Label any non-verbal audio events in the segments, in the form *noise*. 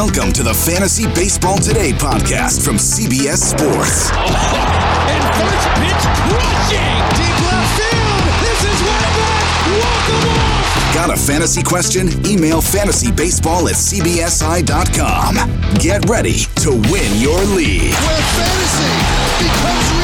Welcome to the Fantasy Baseball Today podcast from CBS Sports. And first pitch crushing. Deep left field. This is. Walk 'em. Got a fantasy question? Email fantasybaseball at cbsi.com. Get ready to win your league. Where fantasy becomes.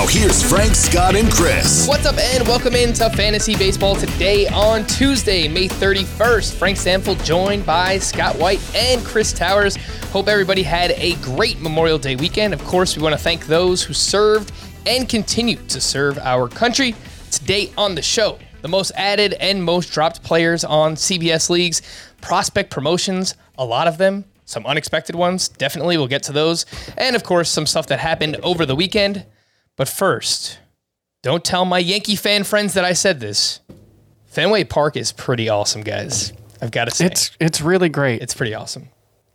Now, here's Frank, Scott, and Chris. What's up, and welcome into Fantasy Baseball today on Tuesday, May 31st. Frank Stampfl joined by Scott White and Chris Towers. Hope everybody had a great Memorial Day weekend. Of course, we want to thank those who served and continue to serve our country. Today on the show, the most added and most dropped players on CBS leagues, prospect promotions, a lot of them, some unexpected ones. Definitely, we'll get to those. And of course, some stuff that happened over the weekend. But first, don't tell my Yankee fan friends that I said this. Fenway Park is pretty awesome, guys. I've got to say, It's it's really great. it's pretty awesome.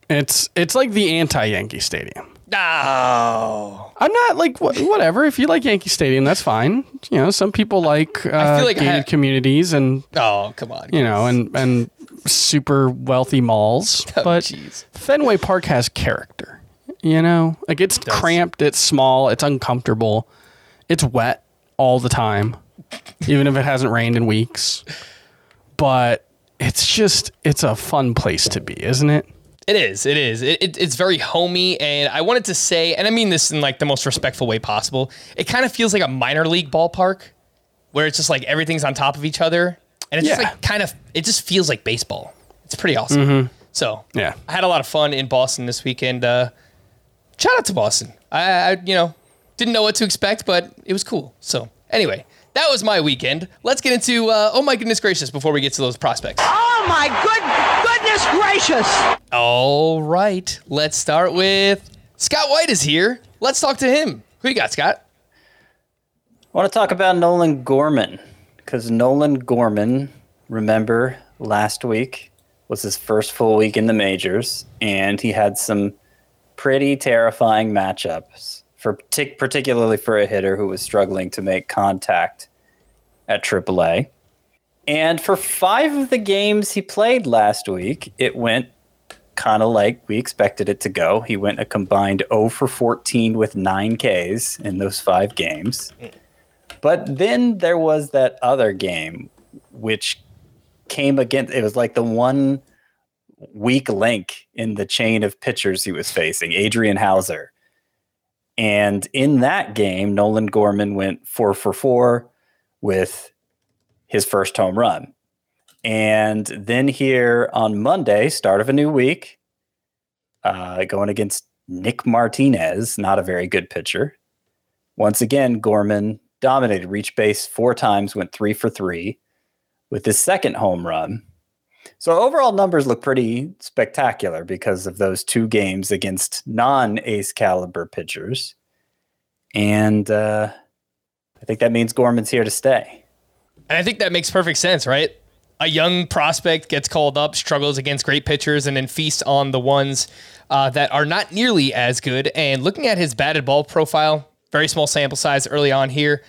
It's it's like the anti-Yankee Stadium. Oh, I'm not like wh- whatever. If you like Yankee Stadium, that's fine. You know, some people like uh, feel like I gated have- communities and oh, come on. you know and and super wealthy malls. *laughs* Oh, but jeez. Fenway Park has character. You know, like it's cramped, it's small, it's uncomfortable, it's wet all the time, even if it hasn't rained in weeks. But it's just it's a fun place to be, isn't it? It is. It is. It, it, it's very homey, and I wanted to say, and I mean this in like the most respectful way possible. It kind of feels like a minor league ballpark, where it's just like everything's on top of each other, and it's just like kind of. It just feels like baseball. It's pretty awesome. So Yeah. I had a lot of fun in Boston this weekend. Uh, shout out to Boston. I, I, you know, didn't know what to expect, but it was cool. So anyway, that was my weekend. Let's get into. Uh, oh my goodness gracious! Before we get to those prospects. Oh my good goodness gracious! All right, let's start with Scott White is here. Let's talk to him. Who you got, Scott? I want to talk about Nolan Gorman because Nolan Gorman, remember last week was his first full week in the majors, and he had some pretty terrifying matchups for partic- particularly for a hitter who was struggling to make contact at AAA. And for five of the games he played last week, it went kind of like we expected it to go. He went a combined 0 for 14 with 9 Ks in those five games. But then there was that other game, which came against. It was like the one weak link in the chain of pitchers he was facing, Adrian Houser. And in that game, Nolan Gorman went four for four with his first home run. And then here on Monday, start of a new week, uh, going against Nick Martinez, not a very good pitcher. Once again, Gorman dominated, reached base four times, went three for three with his second home run. So overall numbers look pretty spectacular because of those two games against non-ace caliber pitchers. And uh, I think that means Gorman's here to stay. And I think that makes perfect sense, right? A young prospect gets called up, struggles against great pitchers, and then feasts on the ones uh, that are not nearly as good. And looking at his batted ball profile, very small sample size early on here,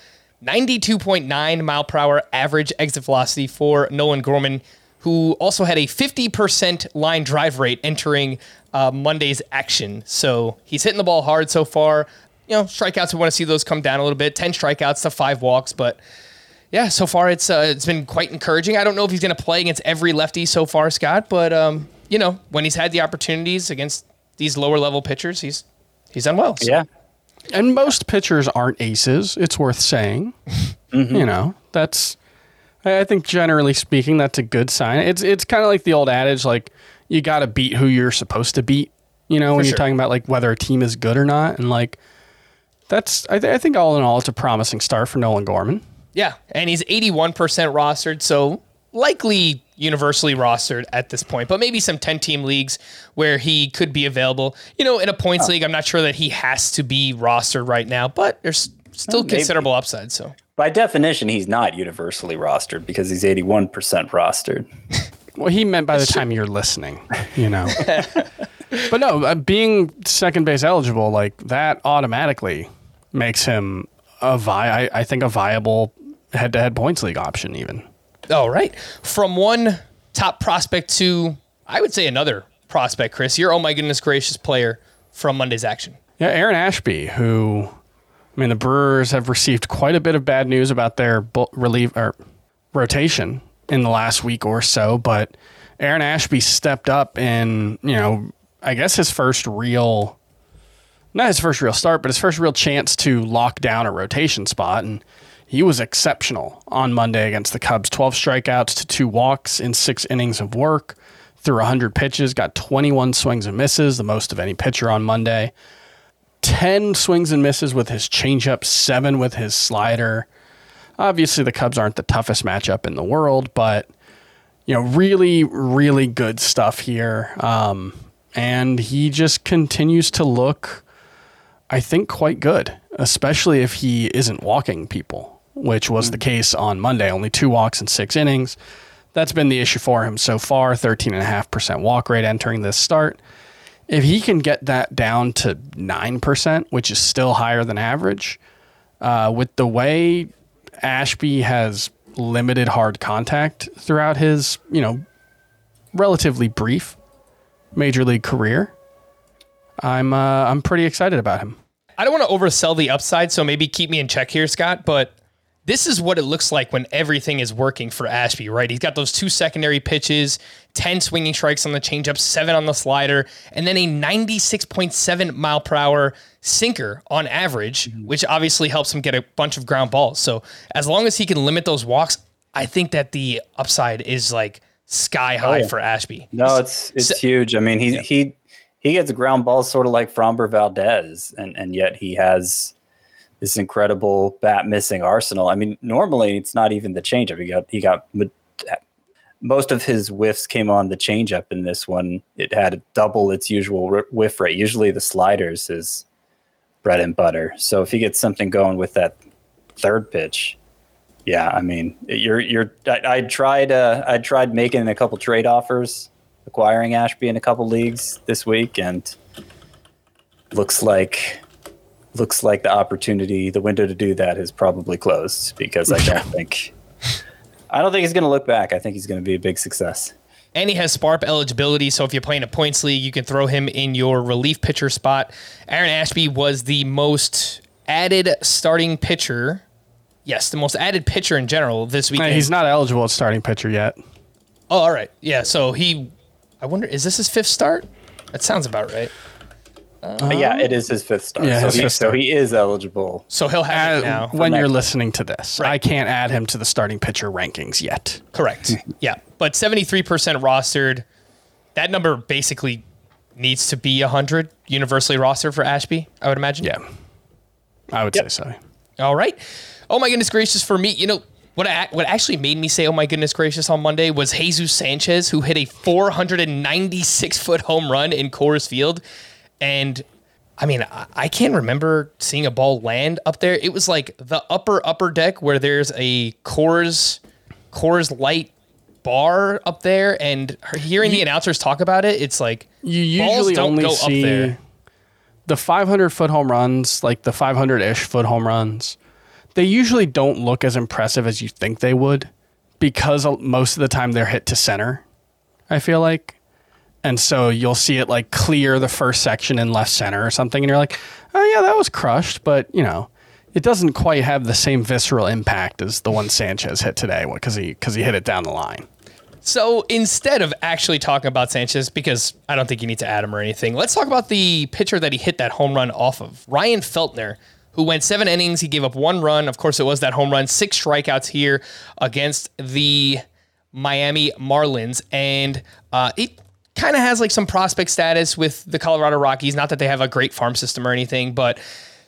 92.9 mile per hour average exit velocity for Nolan Gorman, who also had a 50% line drive rate entering uh, Monday's action. So he's hitting the ball hard so far. You know, strikeouts, we want to see those come down a little bit 10 strikeouts to five walks, but yeah, so far it's uh, it's been quite encouraging. I don't know if he's going to play against every lefty so far, Scott, but um, you know when he's had the opportunities against these lower level pitchers, he's he's done well. So. Yeah. And most pitchers aren't aces. It's worth saying. *laughs* You know, that's. I think generally speaking, that's a good sign. It's it's kind of like the old adage, like you got to beat who you're supposed to beat. You know, when you're talking about like whether a team is good or not, and like that's. I, th- I think all in all, it's a promising start for Nolan Gorman. Yeah, and he's 81% rostered, so likely universally rostered at this point, but maybe some 10 team leagues where he could be available. You know, in a points league, I'm not sure that he has to be rostered right now, but there's still maybe. considerable upside. So, By definition, he's not universally rostered because he's 81% rostered. *laughs* Well, he meant by the time you're listening, you know. *laughs* but no, uh, being second base eligible like that automatically makes him a vi- I, I think a viable head-to-head points league option even. all right. From one top prospect to, I would say, another prospect, Chris, your oh my goodness gracious player from Monday's action. Yeah, Aaron Ashby, who I mean, the Brewers have received quite a bit of bad news about their relief or rotation in the last week or so, but Aaron Ashby stepped up in, you know, I guess his first real not his first real start, but his first real chance to lock down a rotation spot and he was exceptional on Monday against the Cubs. 12 strikeouts to 2 walks in 6 innings of work. Through 100 pitches, got 21 swings and misses, the most of any pitcher on Monday. 10 swings and misses with his changeup, 7 with his slider. Obviously, the Cubs aren't the toughest matchup in the world, but you know, really, really good stuff here. Um, and he just continues to look, I think, quite good, especially if he isn't walking people, which was the case on Monday. Only two walks in six innings. That's been the issue for him so far 13.5% walk rate entering this start. If he can get that down to 9%, which is still higher than average, uh, with the way Ashby has limited hard contact throughout his, you know, relatively brief major league career, I'm uh, I'm pretty excited about him. I don't want to oversell the upside, so maybe keep me in check here, Scott. But this is what it looks like when everything is working for Ashby, right? He's got those two secondary pitches, 10 swinging strikes on the changeup, seven on the slider, and then a 96.7 mile per hour sinker on average, mm-hmm. which obviously helps him get a bunch of ground balls. So as long as he can limit those walks, I think that the upside is like sky high yeah. for Ashby. No, it's it's So- huge. I mean, he he he gets ground balls sort of like Framber Valdez, and and yet he has this incredible bat missing arsenal. I mean, normally it's not even the changeup. He got he got most of his whiffs came on the changeup. In this one, it had double its usual whiff rate. Usually, the sliders is bread and butter. So if he gets something going with that third pitch, yeah, I mean, you're you're. I, I tried. Uh, I tried making a couple trade offers, acquiring Ashby in a couple leagues this week, and looks like looks like the opportunity, the window to do that, is probably closed because I don't *laughs* think. I don't think he's going to look back. I think he's going to be a big success. And he has SPARP eligibility, so if you're playing a points league, you can throw him in your relief pitcher spot. Aaron Ashby was the most added starting pitcher. Yes, the most added pitcher in general this week. He's not eligible as starting pitcher yet. Oh, all right. Yeah, so he. I wonder, is this his fifth start? That sounds about right. But yeah, it is his fifth start. Yeah, so, his he, fifth so he is eligible. So he'll have it Uh, now. when you're next- listening to this, I can't add him to the starting pitcher rankings yet. Correct. *laughs* yeah. But 73% rostered. That number basically needs to be 100 universally rostered for Ashby, I would imagine. Yeah, I would say so. All right. Oh my goodness gracious for me. You know what? I, what actually made me say, "Oh my goodness gracious" on Monday was Jesus Sanchez, who hit a 496 foot home run in Coors Field, and I mean, I, I can't remember seeing a ball land up there. It was like the upper upper deck where there's a Coors Coors Light bar up there, and hearing the announcers talk about it, it's like You balls usually don't only go up see there. the 500 foot home runs, like the 500 ish foot home runs. They usually don't look as impressive as you think they would because most of the time they're hit to center. I feel like. And so you'll see it like clear the first section in left center or something, and you're like, oh, yeah, that was crushed. But, you know, it doesn't quite have the same visceral impact as the one Sanchez hit today because he because he hit it down the line. So instead of actually talking about Sanchez, because I don't think you need to add him or anything, let's talk about the pitcher that he hit that home run off of, Ryan Feltner, who went seven innings. He gave up one run. Of course, it was that home run, six strikeouts here against the Miami Marlins, and uh, it kind of has like some prospect status with the Colorado Rockies. Not that they have a great farm system or anything, but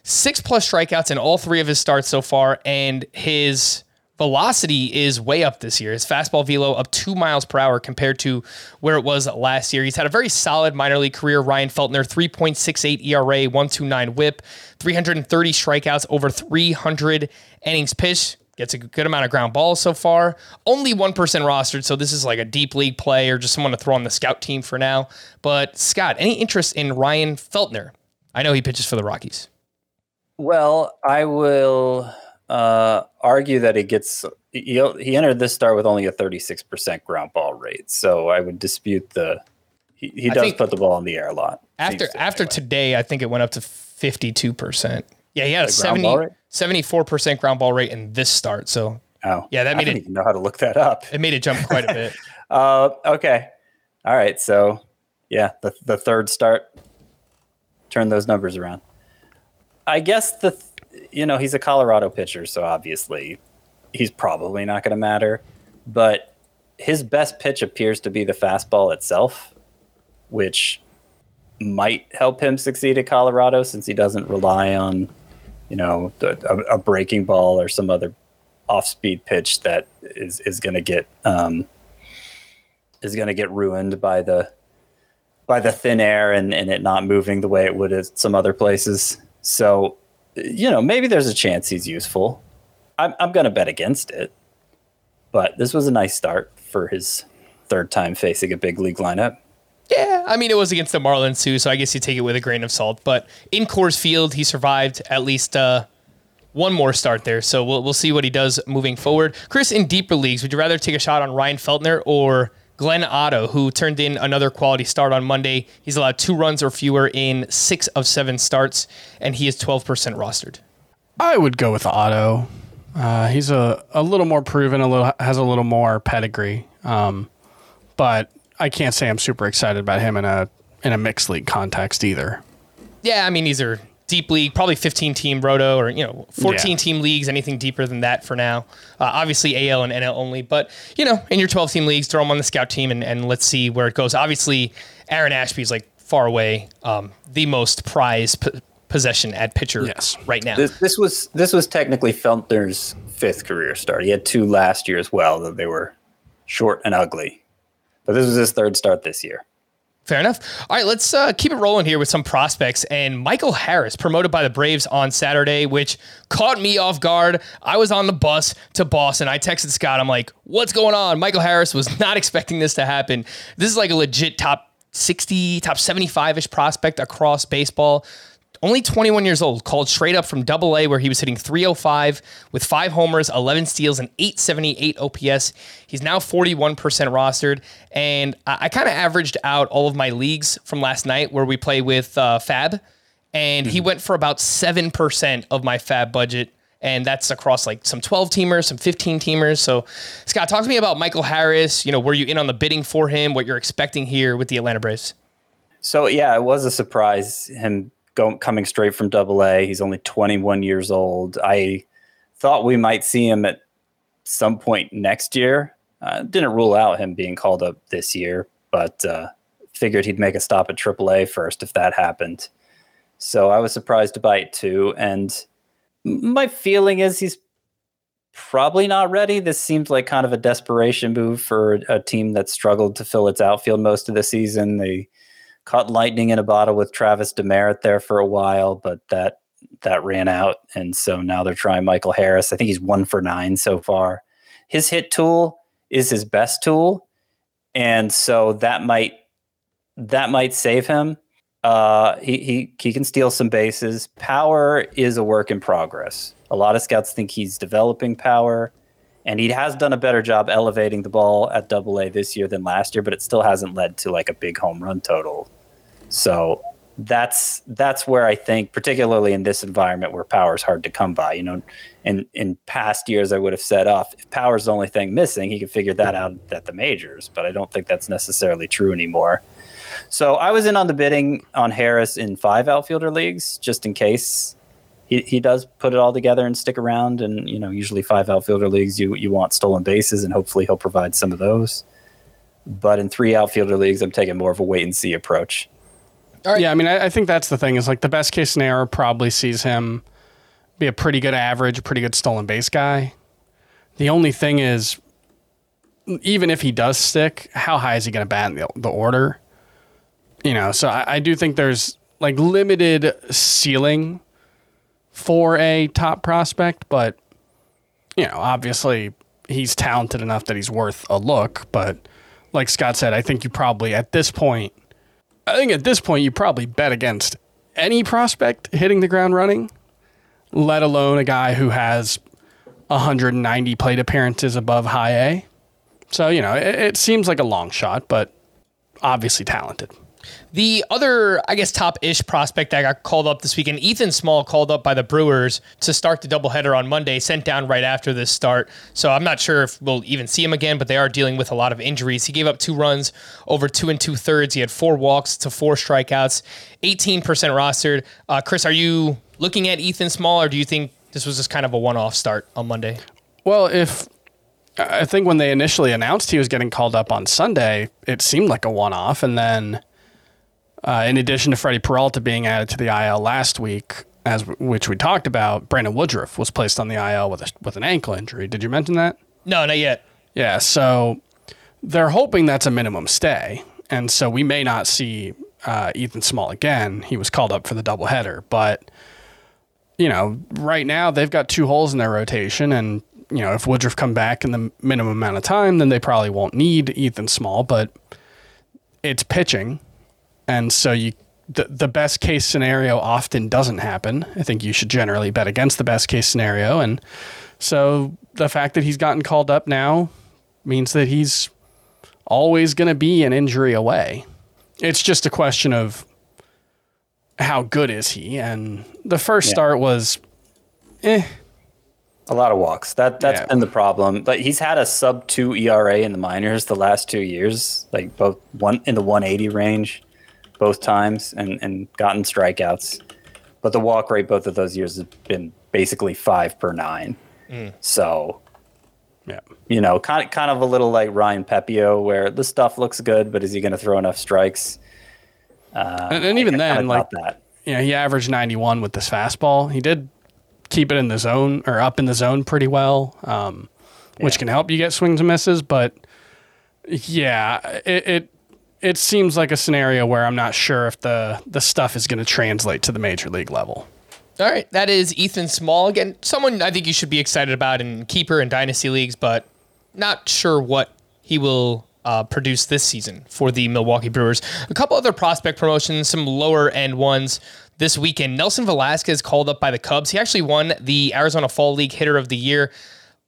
six plus strikeouts in all three of his starts so far, and his velocity is way up this year. His fastball velo up two miles per hour compared to where it was last year. He's had a very solid minor league career. Ryan Feltner, 3.68 ERA, 129 whip, 330 strikeouts, over 300 innings pitched. Gets a good amount of ground balls so far. Only 1% rostered, so this is like a deep league play or just someone to throw on the scout team for now. But Scott, any interest in Ryan Feltner? I know he pitches for the Rockies. Well, I will uh, argue that he gets he, he entered this start with only a 36% ground ball rate. So I would dispute the he, he does put the ball in the air a lot. After to after anyway. today, I think it went up to 52%. Yeah, he had a The ground 70, ball rate? 74% ground ball rate in this start. So Oh, Yeah, that I made it- even know how to look that up. it made it jump quite a *laughs* bit. Uh, okay, all right. So yeah, the the third start, turn those numbers around. I guess the th- you know he's a Colorado pitcher, so obviously he's probably not going to matter. But his best pitch appears to be the fastball itself, which might help him succeed at Colorado since he doesn't rely on you know a, a- breaking ball or some other off-speed pitch that is is going to get um, is going to get ruined by the by the thin air and, and it not moving the way it would at some other places. So, you know, maybe there's a chance he's useful. I'm, I'm going to bet against it. But this was a nice start for his third time facing a big league lineup. Yeah, I mean, it was against the Marlins too, so I guess you take it with a grain of salt. But in Coors Field, he survived at least uh, one more start there, so we'll, we'll see what he does moving forward. Chris, in deeper leagues, would you rather take a shot on Ryan Feltner or Glenn Otto, who turned in another quality start on Monday? He's allowed two runs or fewer in six of seven starts, and he is 12% rostered. I would go with Otto. Uh, he's a, a little more proven, a little has a little more pedigree. Um, but I can't say I'm super excited about him in a in a mixed league context either. Yeah, I mean these are deep league, probably 15 team roto or you know 14 Yeah. team leagues, anything deeper than that for now. Uh, obviously AL and NL only, but you know in your 12 team leagues, throw them on the scout team and, and let's see where it goes. Obviously, Aaron Ashby is like far away um, the most prized p- possession at pitcher Yes. right now. This, this was this was technically Feltner's fifth career start. He had two last year as well, though they were short and ugly. But this was his third start this year. Fair enough. All right, let's uh, keep it rolling here with some prospects. And Michael Harris, promoted by the Braves on Saturday, which caught me off guard. I was on the bus to Boston. I texted Scott. I'm like, what's going on? Michael Harris was *laughs* not expecting this to happen. This is like a legit top 60, top 75 ish prospect across baseball. Only 21 years old, called straight up from double A, where he was hitting 305 with five homers, 11 steals, and 878 OPS. He's now 41% rostered. And I, I kind of averaged out all of my leagues from last night where we play with uh, FAAB. And he went for about 7% of my FAAB budget. And that's across like some 12 teamers, some 15 teamers. So, Scott, talk to me about Michael Harris. You know, were you in on the bidding for him? What you're expecting here with the Atlanta Braves? So yeah, it was a surprise him going coming straight from Double A. He's only 21 years old. I thought we might see him at some point next year. Uh, didn't rule out him being called up this year, but uh, figured he'd make a stop at Triple A first if that happened. So I was surprised by it too. And my feeling is he's probably not ready. This seems like kind of a desperation move for a team that struggled to fill its outfield most of the season. They caught lightning in a bottle with Travis Demeritte there for a while, but that that ran out, and so now they're trying Michael Harris. I think he's one for nine so far. His hit tool is his best tool, and so that might that might save him. Uh, he he he can steal some bases. Power is a work in progress. A lot of scouts think he's developing power, and he has done a better job elevating the ball at Double A this year than last year, but it still hasn't led to like a big home run total. So that's that's where I think, particularly in this environment where power is hard to come by. You know, in in past years, I would have said, "Off if power's the only thing missing, he could figure that out at the majors." But I don't think that's necessarily true anymore. So I was in on the bidding on Harris in five outfielder leagues, just in case he, he does put it all together and stick around. And you know, usually five outfielder leagues, you you want stolen bases, and hopefully he'll provide some of those. But in three outfielder leagues, I'm taking more of a wait and see approach. Yeah, I mean, I, I think that's the thing is like the best case scenario probably sees him be a pretty good average, pretty good stolen base guy. The only thing is, even if he does stick, how high is he going to bat in the, the order? You know, so I, I do think there's like limited ceiling for a top prospect, but you know, obviously he's talented enough that he's worth a look. But like Scott said, I think you probably at this point I think at this point you probably bet against any prospect hitting the ground running, let alone a guy who has 190 plate appearances above high A. So, you know, it, it seems like a long shot, but obviously talented. The other, I guess, top ish prospect that got called up this weekend, Ethan Small, called up by the Brewers to start the doubleheader on Monday, sent down right after this start. So I'm not sure if we'll even see him again, but they are dealing with a lot of injuries. He gave up two runs over two and two thirds. He had four walks to four strikeouts, 18% rostered. Uh, Chris, are you looking at Ethan Small, or do you think this was just kind of a one off start on Monday? Well, if I think when they initially announced he was getting called up on Sunday, it seemed like a one off. And then uh, in addition to Freddy Peralta being added to the IL last week, as which we talked about, Brandon Woodruff was placed on the IL with a, with an ankle injury. Did you mention that? No, not yet. Yeah, so they're hoping that's a minimum stay, and so we may not see uh, Ethan Small again. He was called up for the doubleheader, but you know, right now they've got two holes in their rotation, and you know, if Woodruff come back in the minimum amount of time, then they probably won't need Ethan Small, but it's pitching and so you the, the best case scenario often doesn't happen. I think you should generally bet against the best case scenario. And so the fact that he's gotten called up now means that he's always going to be an injury away. It's just a question of how good is he? And the first yeah. start was eh. A lot of walks. That that's yeah. been the problem. But he's had a sub two ERA in the minors the last two years, like both one in the 180 range both times and, and gotten strikeouts. But the walk rate both of those years has been basically five per nine. Mm. So, yeah, you know, kind of, kind of a little like Ryan Pepiot, where the stuff looks good, but is he going to throw enough strikes? Uh, and, and, even then, like that. you know, he averaged 91 with this fastball. He did keep it in the zone or up in the zone pretty well, um, which yeah. can help you get swings and misses. But yeah, it, it it seems like a scenario where I'm not sure if the the stuff is going to translate to the major league level. All right, that is Ethan Small again. Someone I think you should be excited about in keeper and dynasty leagues, but not sure what he will uh, produce this season for the Milwaukee Brewers. A couple other prospect promotions, some lower end ones this weekend. Nelson Velazquez called up by the Cubs. He actually won the Arizona Fall League Hitter of the Year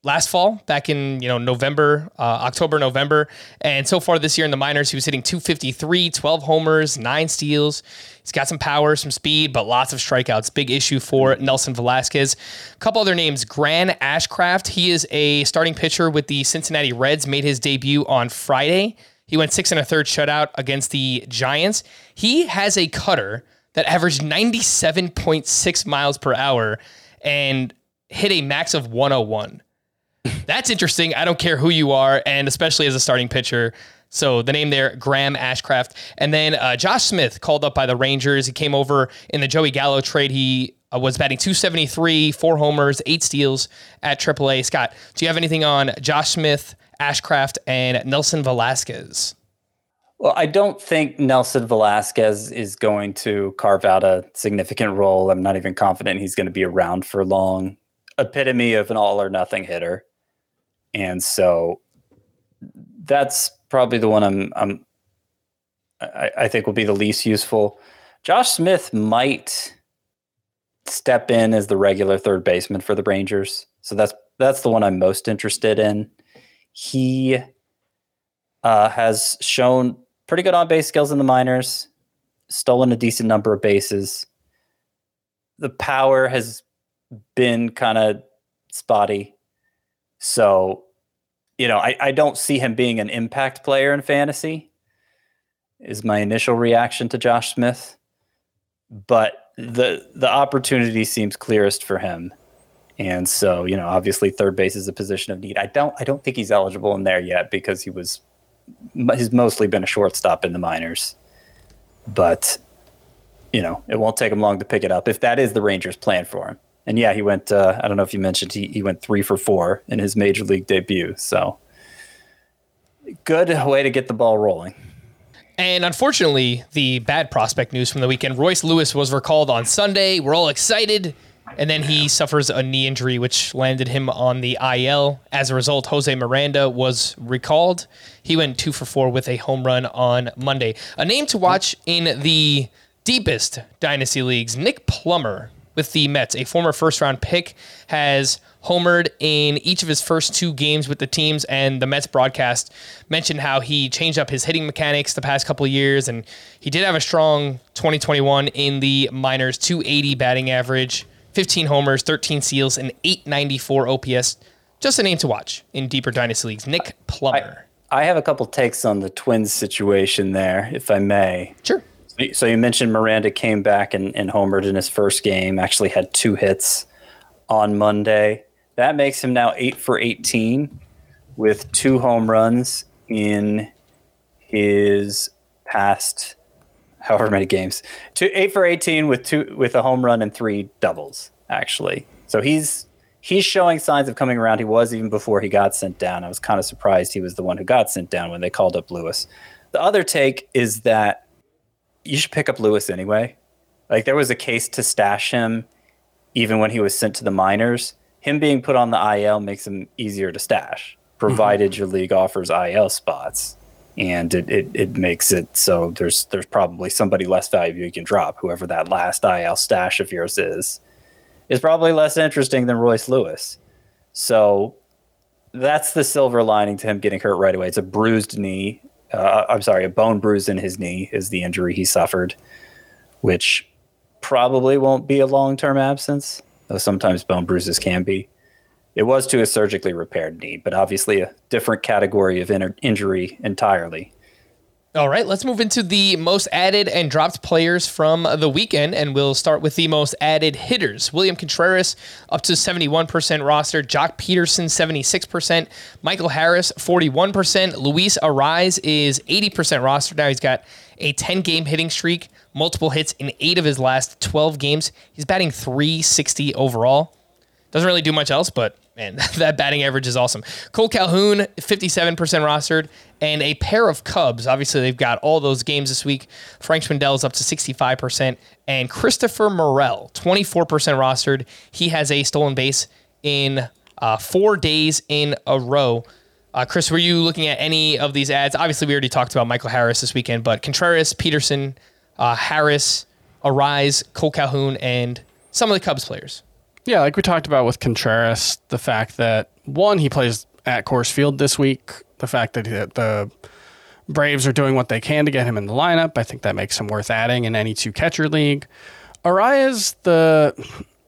last fall, back in you know November, uh, October, November, and so far this year in the minors, he was hitting 253, 12 homers, nine steals. He's got some power, some speed, but lots of strikeouts. Big issue for Nelson Velazquez. A couple other names: Graham Ashcraft. He is a starting pitcher with the Cincinnati Reds. Made his debut on Friday. He went six and a third shutout against the Giants. He has a cutter that averaged 97.6 miles per hour and hit a max of 101. That's interesting. I don't care who you are, and especially as a starting pitcher. So the name there, Graham Ashcraft. And then uh, Josh Smith called up by the Rangers. He came over in the Joey Gallo trade. He uh, was batting 273, four homers, eight steals at AAA. Scott, do you have anything on Josh Smith, Ashcraft, and Nelson Velazquez? Well, I don't think Nelson Velazquez is going to carve out a significant role. I'm not even confident he's going to be around for long. Epitome of an all or nothing hitter and so that's probably the one I'm, I'm I, I think will be the least useful. Josh Smith might step in as the regular third baseman for the Rangers, so that's that's the one I'm most interested in. He uh, has shown pretty good on base skills in the minors, stolen a decent number of bases. The power has been kind of spotty. So, you know, I, I don't see him being an impact player in fantasy, is my initial reaction to Josh Smith. But the the opportunity seems clearest for him. And so, you know, obviously third base is a position of need. I don't I don't think he's eligible in there yet because he was he's mostly been a shortstop in the minors. But you know, it won't take him long to pick it up if that is the Rangers' plan for him. And yeah, he went. Uh, I don't know if you mentioned he, he went three for four in his major league debut. So good way to get the ball rolling. And unfortunately, the bad prospect news from the weekend Royce Lewis was recalled on Sunday. We're all excited. And then he suffers a knee injury, which landed him on the IL. As a result, Jose Miranda was recalled. He went two for four with a home run on Monday. A name to watch in the deepest dynasty leagues Nick Plummer with the Mets, a former first round pick, has homered in each of his first two games with the teams. And the Mets broadcast mentioned how he changed up his hitting mechanics the past couple years. And he did have a strong 2021 in the minors, 280 batting average, 15 homers, 13 steals, and 894 OPS. Just a name to watch in deeper dynasty leagues. Nick Plummer. I, I have a couple takes on the Twins situation there, if I may. Sure. So you mentioned Miranda came back and, and homered in his first game, actually had two hits on Monday. That makes him now eight for 18 with two home runs in his past however many games. Two, eight for 18 with two with a home run and three doubles, actually. So he's he's showing signs of coming around. He was even before he got sent down. I was kind of surprised he was the one who got sent down when they called up Lewis. The other take is that you should pick up Lewis anyway. Like there was a case to stash him even when he was sent to the minors. Him being put on the IL makes him easier to stash, mm-hmm. provided your league offers IL spots. And it, it, it makes it so there's there's probably somebody less valuable you can drop, whoever that last IL stash of yours is. Is probably less interesting than Royce Lewis. So that's the silver lining to him getting hurt right away. It's a bruised knee. Uh, I'm sorry, a bone bruise in his knee is the injury he suffered, which probably won't be a long term absence, though sometimes bone bruises can be. It was to a surgically repaired knee, but obviously a different category of in- injury entirely. All right, let's move into the most added and dropped players from the weekend, and we'll start with the most added hitters. William Contreras up to 71% roster, Joc Pederson 76%, Michael Harris 41%, Luis Arraez is 80% roster. Now he's got a 10 game hitting streak, multiple hits in eight of his last 12 games. He's batting 360 overall. Doesn't really do much else, but man, *laughs* that batting average is awesome. Cole Calhoun, 57% rostered, and a pair of Cubs. Obviously, they've got all those games this week. Frank Schwindel is up to 65%, and Christopher Morel, 24% rostered. He has a stolen base in uh, four days in a row. Uh, Chris, were you looking at any of these ads? Obviously, we already talked about Michael Harris this weekend, but Contreras, Pederson, uh, Harris, Arraez, Cole Calhoun, and some of the Cubs players. Yeah, like we talked about with Contreras, the fact that one, he plays at Coors Field this week, the fact that the Braves are doing what they can to get him in the lineup, I think that makes him worth adding in any two catcher league. Arraez, the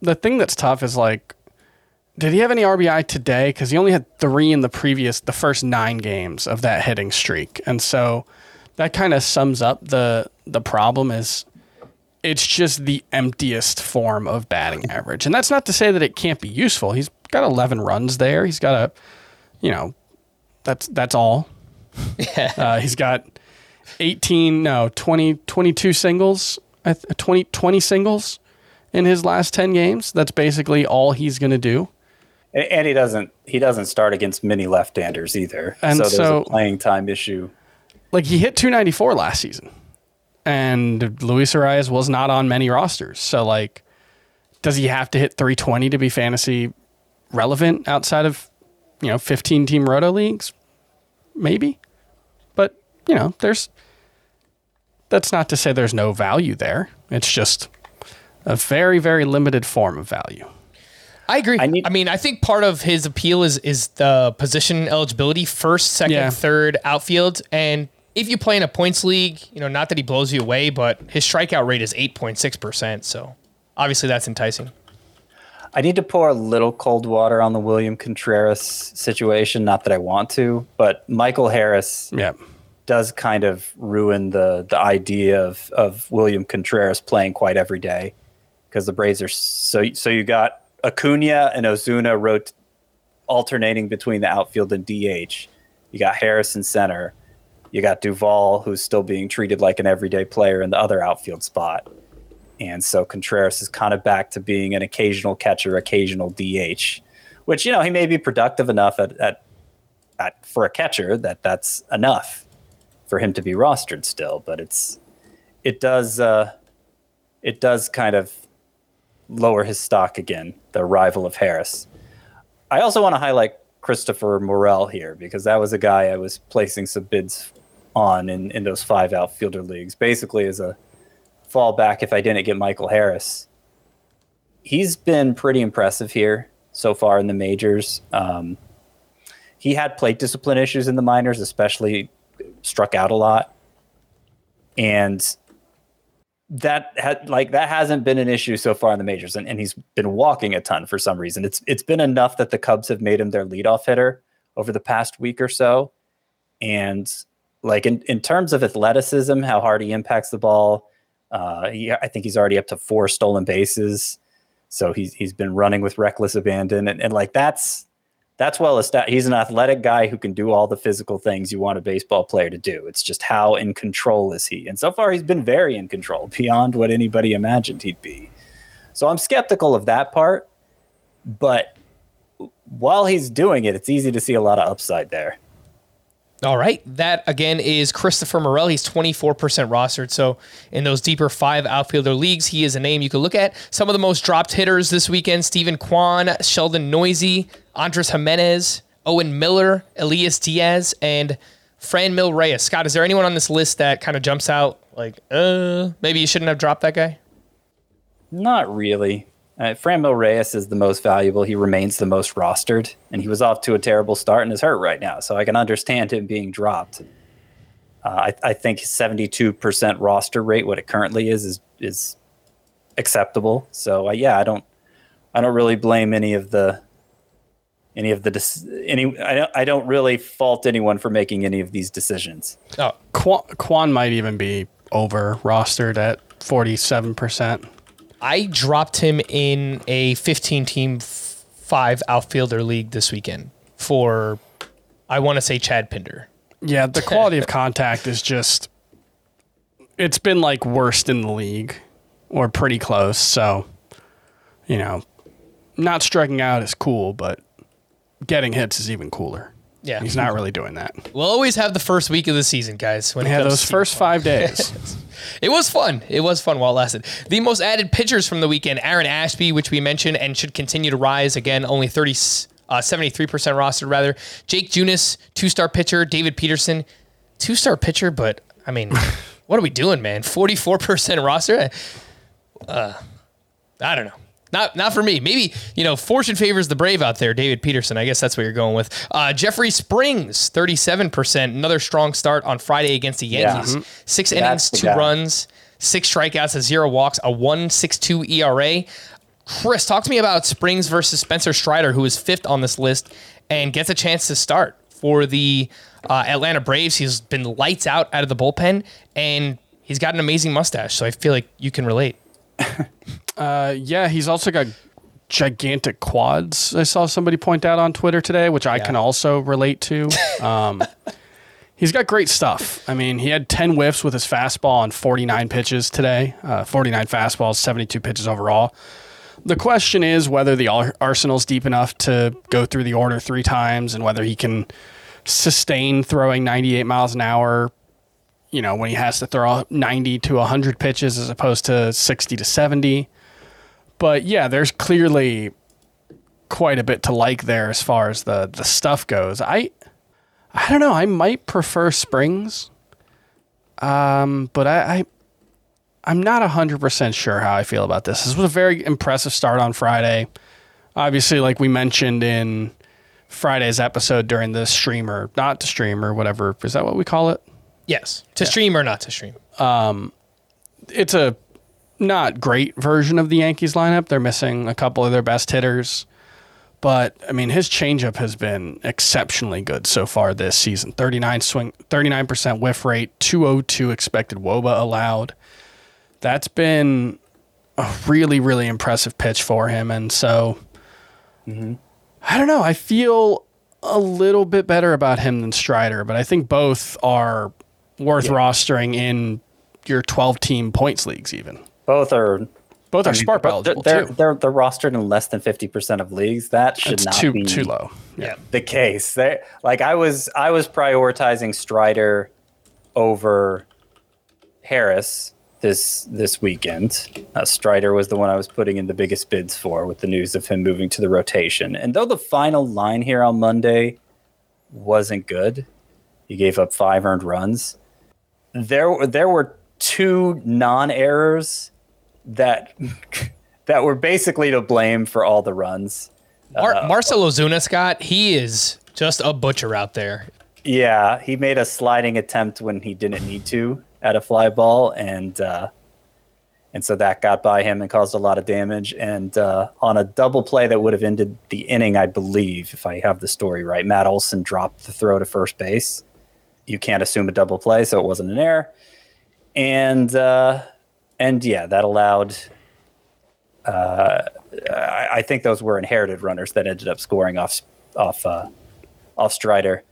the thing that's tough is like, did he have any RBI today? Because he only had three in the previous, the first nine games of that hitting streak, and so that kind of sums up the the problem is it's just the emptiest form of batting average. And that's not to say that it can't be useful. He's got 11 runs there. He's got a, you know, that's that's all. uh, he's got 18, no, 20, 22 singles, 20, 20 singles in his last 10 games. That's basically all he's going to do. And he doesn't he doesn't start against many left-handers either. And so there's so- a playing time issue. Like he hit 294 last season. And Luis Arraez was not on many rosters. So like does he have to hit 320 to be fantasy relevant outside of, you know, 15 team roto leagues? Maybe. But, you know, there's that's not to say there's no value there. It's just a very very limited form of value. I agree. I, I mean, I think part of his appeal is is the position eligibility, first, second, Yeah. third outfield, and if you play in a points league, you know, not that he blows you away, but his strikeout rate is 8.6%. So obviously that's enticing. I need to pour a little cold water on the William Contreras situation. Not that I want to, but Michael Harris Yeah. does kind of ruin the the idea of of William Contreras playing quite every day because the Braves are so so you got Acuna and Ozuna wrote alternating between the outfield and DH. You got Harris in center. You got Duvall, who's still being treated like an everyday player in the other outfield spot. And so Contreras is kind of back to being an occasional catcher, occasional DH, which, you know, he may be productive enough at, at, at for a catcher that that's enough for him to be rostered still. But it's, it does, uh, it does kind of lower his stock again, the arrival of Harris. I also want to highlight Christopher Morel here because that was a guy I was placing some bids on in, in those five outfielder leagues, basically as a fallback if I didn't get Michael Harris. He's been pretty impressive here so far in the majors. Um, he had plate discipline issues in the minors, especially struck out a lot. And that had like that hasn't been an issue so far in the majors, and, and he's been walking a ton for some reason. It's it's been enough that the Cubs have made him their leadoff hitter over the past week or so. And like in, in terms of athleticism, how hard he impacts the ball, uh, he, I think he's already up to four stolen bases. So he's he's been running with reckless abandon, and, and like that's that's well established. He's an athletic guy who can do all the physical things you want a baseball player to do. It's just how in control is he? And so far, he's been very in control, beyond what anybody imagined he'd be. So I'm skeptical of that part, but while he's doing it, it's easy to see a lot of upside there. All right. That again is Christopher Morel. He's 24% rostered. So in those deeper five outfielder leagues, he is a name you can look at. Some of the most dropped hitters this weekend Steven Kwan, Sheldon Neuse, Andres Gimenez, Owen Miller, Elias Diaz, and Franmil Reyes. Scott, is there anyone on this list that kind of jumps out like, uh, maybe you shouldn't have dropped that guy? Not really. Uh, Franmil Reyes is the most valuable. He remains the most rostered, and he was off to a terrible start and is hurt right now. So I can understand him being dropped. Uh, I, I think 72% roster rate, what it currently is, is is acceptable. So uh, yeah, I don't I don't really blame any of the any of the any I don't, I don't really fault anyone for making any of these decisions. Oh, Kwan, Kwan might even be over rostered at 47%. I dropped him in a 15 team five outfielder league this weekend for, I want to say Chad Pinder. Yeah, the *laughs* quality of contact is just it's been like worst in the league or pretty close. So, you know, not striking out is cool, but getting hits is even cooler. Yeah. He's not really doing that. We'll always have the first week of the season, guys. When it Yeah, those first five days. *laughs* It was fun. It was fun while it lasted. The most added pitchers from the weekend Aaron Ashby, which we mentioned and should continue to rise. Again, only 30, uh, 73% rostered, rather. Jake Junis, two star pitcher. David Peterson, two star pitcher, but I mean, *laughs* what are we doing, man? 44% roster? Uh, I don't know. Not, not for me. Maybe, you know, fortune favors the brave out there, David Peterson. I guess that's what you're going with. Uh, Jeffrey Springs, 37%. Another strong start on Friday against the Yeah. Yankees. Six That's innings, two guy. runs, six strikeouts, a zero walks, a 162 ERA. Chris, talk to me about Springs versus Spencer Strider, who is fifth on this list and gets a chance to start for the uh, Atlanta Braves. He's been lights out out of the bullpen, and he's got an amazing mustache. So I feel like you can relate. *laughs* Uh, yeah, he's also got gigantic quads. I saw somebody point out on Twitter today, which I can also relate to. *laughs* Um, he's got great stuff. I mean, he had 10 whiffs with his fastball on 49 pitches today, uh, 49 fastballs, 72 pitches overall. The question is whether the ar- arsenal's deep enough to go through the order three times and whether he can sustain throwing 98 miles an hour you know, when he has to throw 90 to 100 pitches as opposed to 60 to 70. But yeah, there's clearly quite a bit to like there as far as the the stuff goes. I I don't know, I might prefer Springs. Um, but I, I I'm not 100% sure how I feel about this. This was a very impressive start on Friday. Obviously, like we mentioned in Friday's episode during the streamer, not to stream or whatever. Is that what we call it? Yes. To stream or not to stream. it's a not great version of the Yankees lineup. They're missing a couple of their best hitters. But I mean, his changeup has been exceptionally good so far this season. 39 swing 39% whiff rate, 202 expected woba allowed. That's been a really really impressive pitch for him and so mm-hmm. I don't know, I feel a little bit better about him than Strider, but I think both are worth rostering in your 12 team points leagues even. Both are Both are I mean, Sparp they're, eligible they're, too. They're, they're rostered in less than 50% of leagues. That should It's not too be too low. Yeah. the case. They, like I was I was prioritizing Strider over Harris this this weekend. Uh, Strider was the one I was putting in the biggest bids for with the news of him moving to the rotation. And though the final line here on Monday wasn't good, he gave up five earned runs. There there were two non-errors that *laughs* that were basically to blame for all the runs. Mar- Marcel Ozuna, Scott, he is just a butcher out there. Yeah, he made a sliding attempt when he didn't need to at a fly ball, and uh, and so that got by him and caused a lot of damage. And uh, on a double play that would have ended the inning, I believe, if I have the story right, Matt Olson dropped the throw to first base. You can't assume a double play, so it wasn't an error. And uh, and yeah, that allowed. Uh, I, I think those were inherited runners that ended up scoring off off uh, off Strider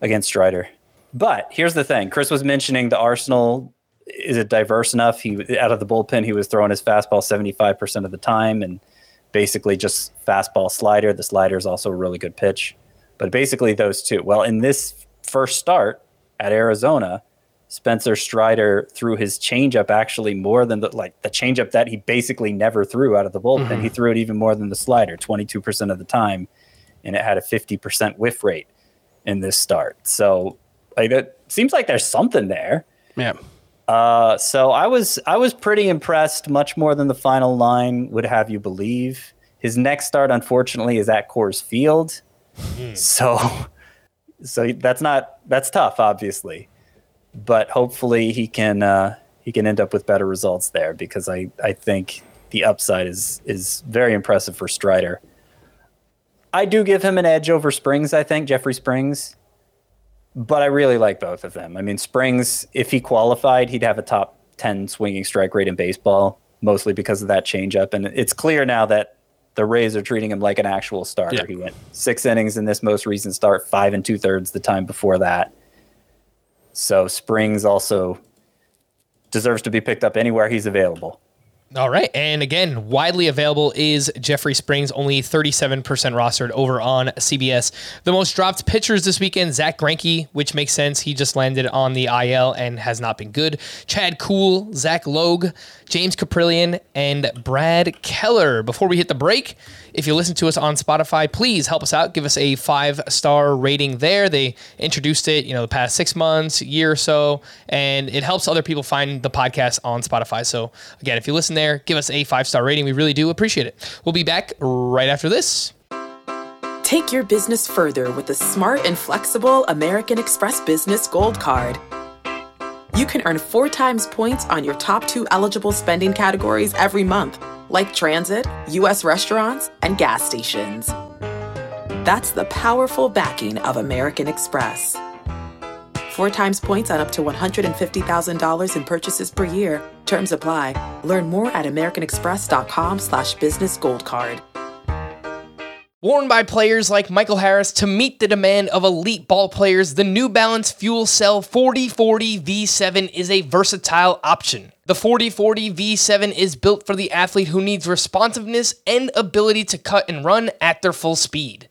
against Strider. But here's the thing: Chris was mentioning the Arsenal. Is it diverse enough? He out of the bullpen, he was throwing his fastball 75 percent of the time, and basically just fastball slider. The slider is also a really good pitch, but basically those two. Well, in this first start at Arizona, Spencer Strider threw his changeup actually more than the like the changeup that he basically never threw out of the bullpen. He threw it even more than the slider, 22% of the time, and it had a 50% whiff rate in this start. So like it seems like there's something there. Yeah. Uh, so I was I was pretty impressed, much more than the final line would have you believe. His next start, unfortunately, is at Coors Field. So *laughs* so that's not that's tough, obviously. But hopefully he can uh, he can end up with better results there because I, I think the upside is is very impressive for Strider. I do give him an edge over Springs, I think, Jeffrey Springs. But I really like both of them. I mean, Springs, if he qualified, he'd have a top 10 swinging strike rate in baseball, mostly because of that changeup. And it's clear now that the Rays are treating him like an actual starter. Yeah. He went six innings in this most recent start, five and two thirds the time before that. So Springs also deserves to be picked up anywhere he's available. All right. And again, widely available is Jeffrey Springs, only 37% rostered over on CBS. The most dropped pitchers this weekend, Zach Greinke, which makes sense. He just landed on the IL and has not been good. Chad Kuhl, Zach Logue, James Kaprielian, and Brad Keller. Before we hit the break, if you listen to us on Spotify, please help us out. Give us a five star rating there. They introduced it, you know, the past six months, year or so, and it helps other people find the podcast on Spotify. So again, if you listen there, give us a five star rating. We really do appreciate it. We'll be back right after this. Take your business further with the smart and flexible American Express Business Gold Card. You can earn four times points on your top two eligible spending categories every month, like transit, U.S. restaurants, and gas stations. That's the powerful backing of American Express. Four times points on up to $150,000 in purchases per year. Terms apply. Learn more at americanexpress.com slash business gold card. Worn by players like Michael Harris to meet the demand of elite ball players, the New Balance Fuel Cell 4040 V7 is a versatile option. The 4040 V7 is built for the athlete who needs responsiveness and ability to cut and run at their full speed.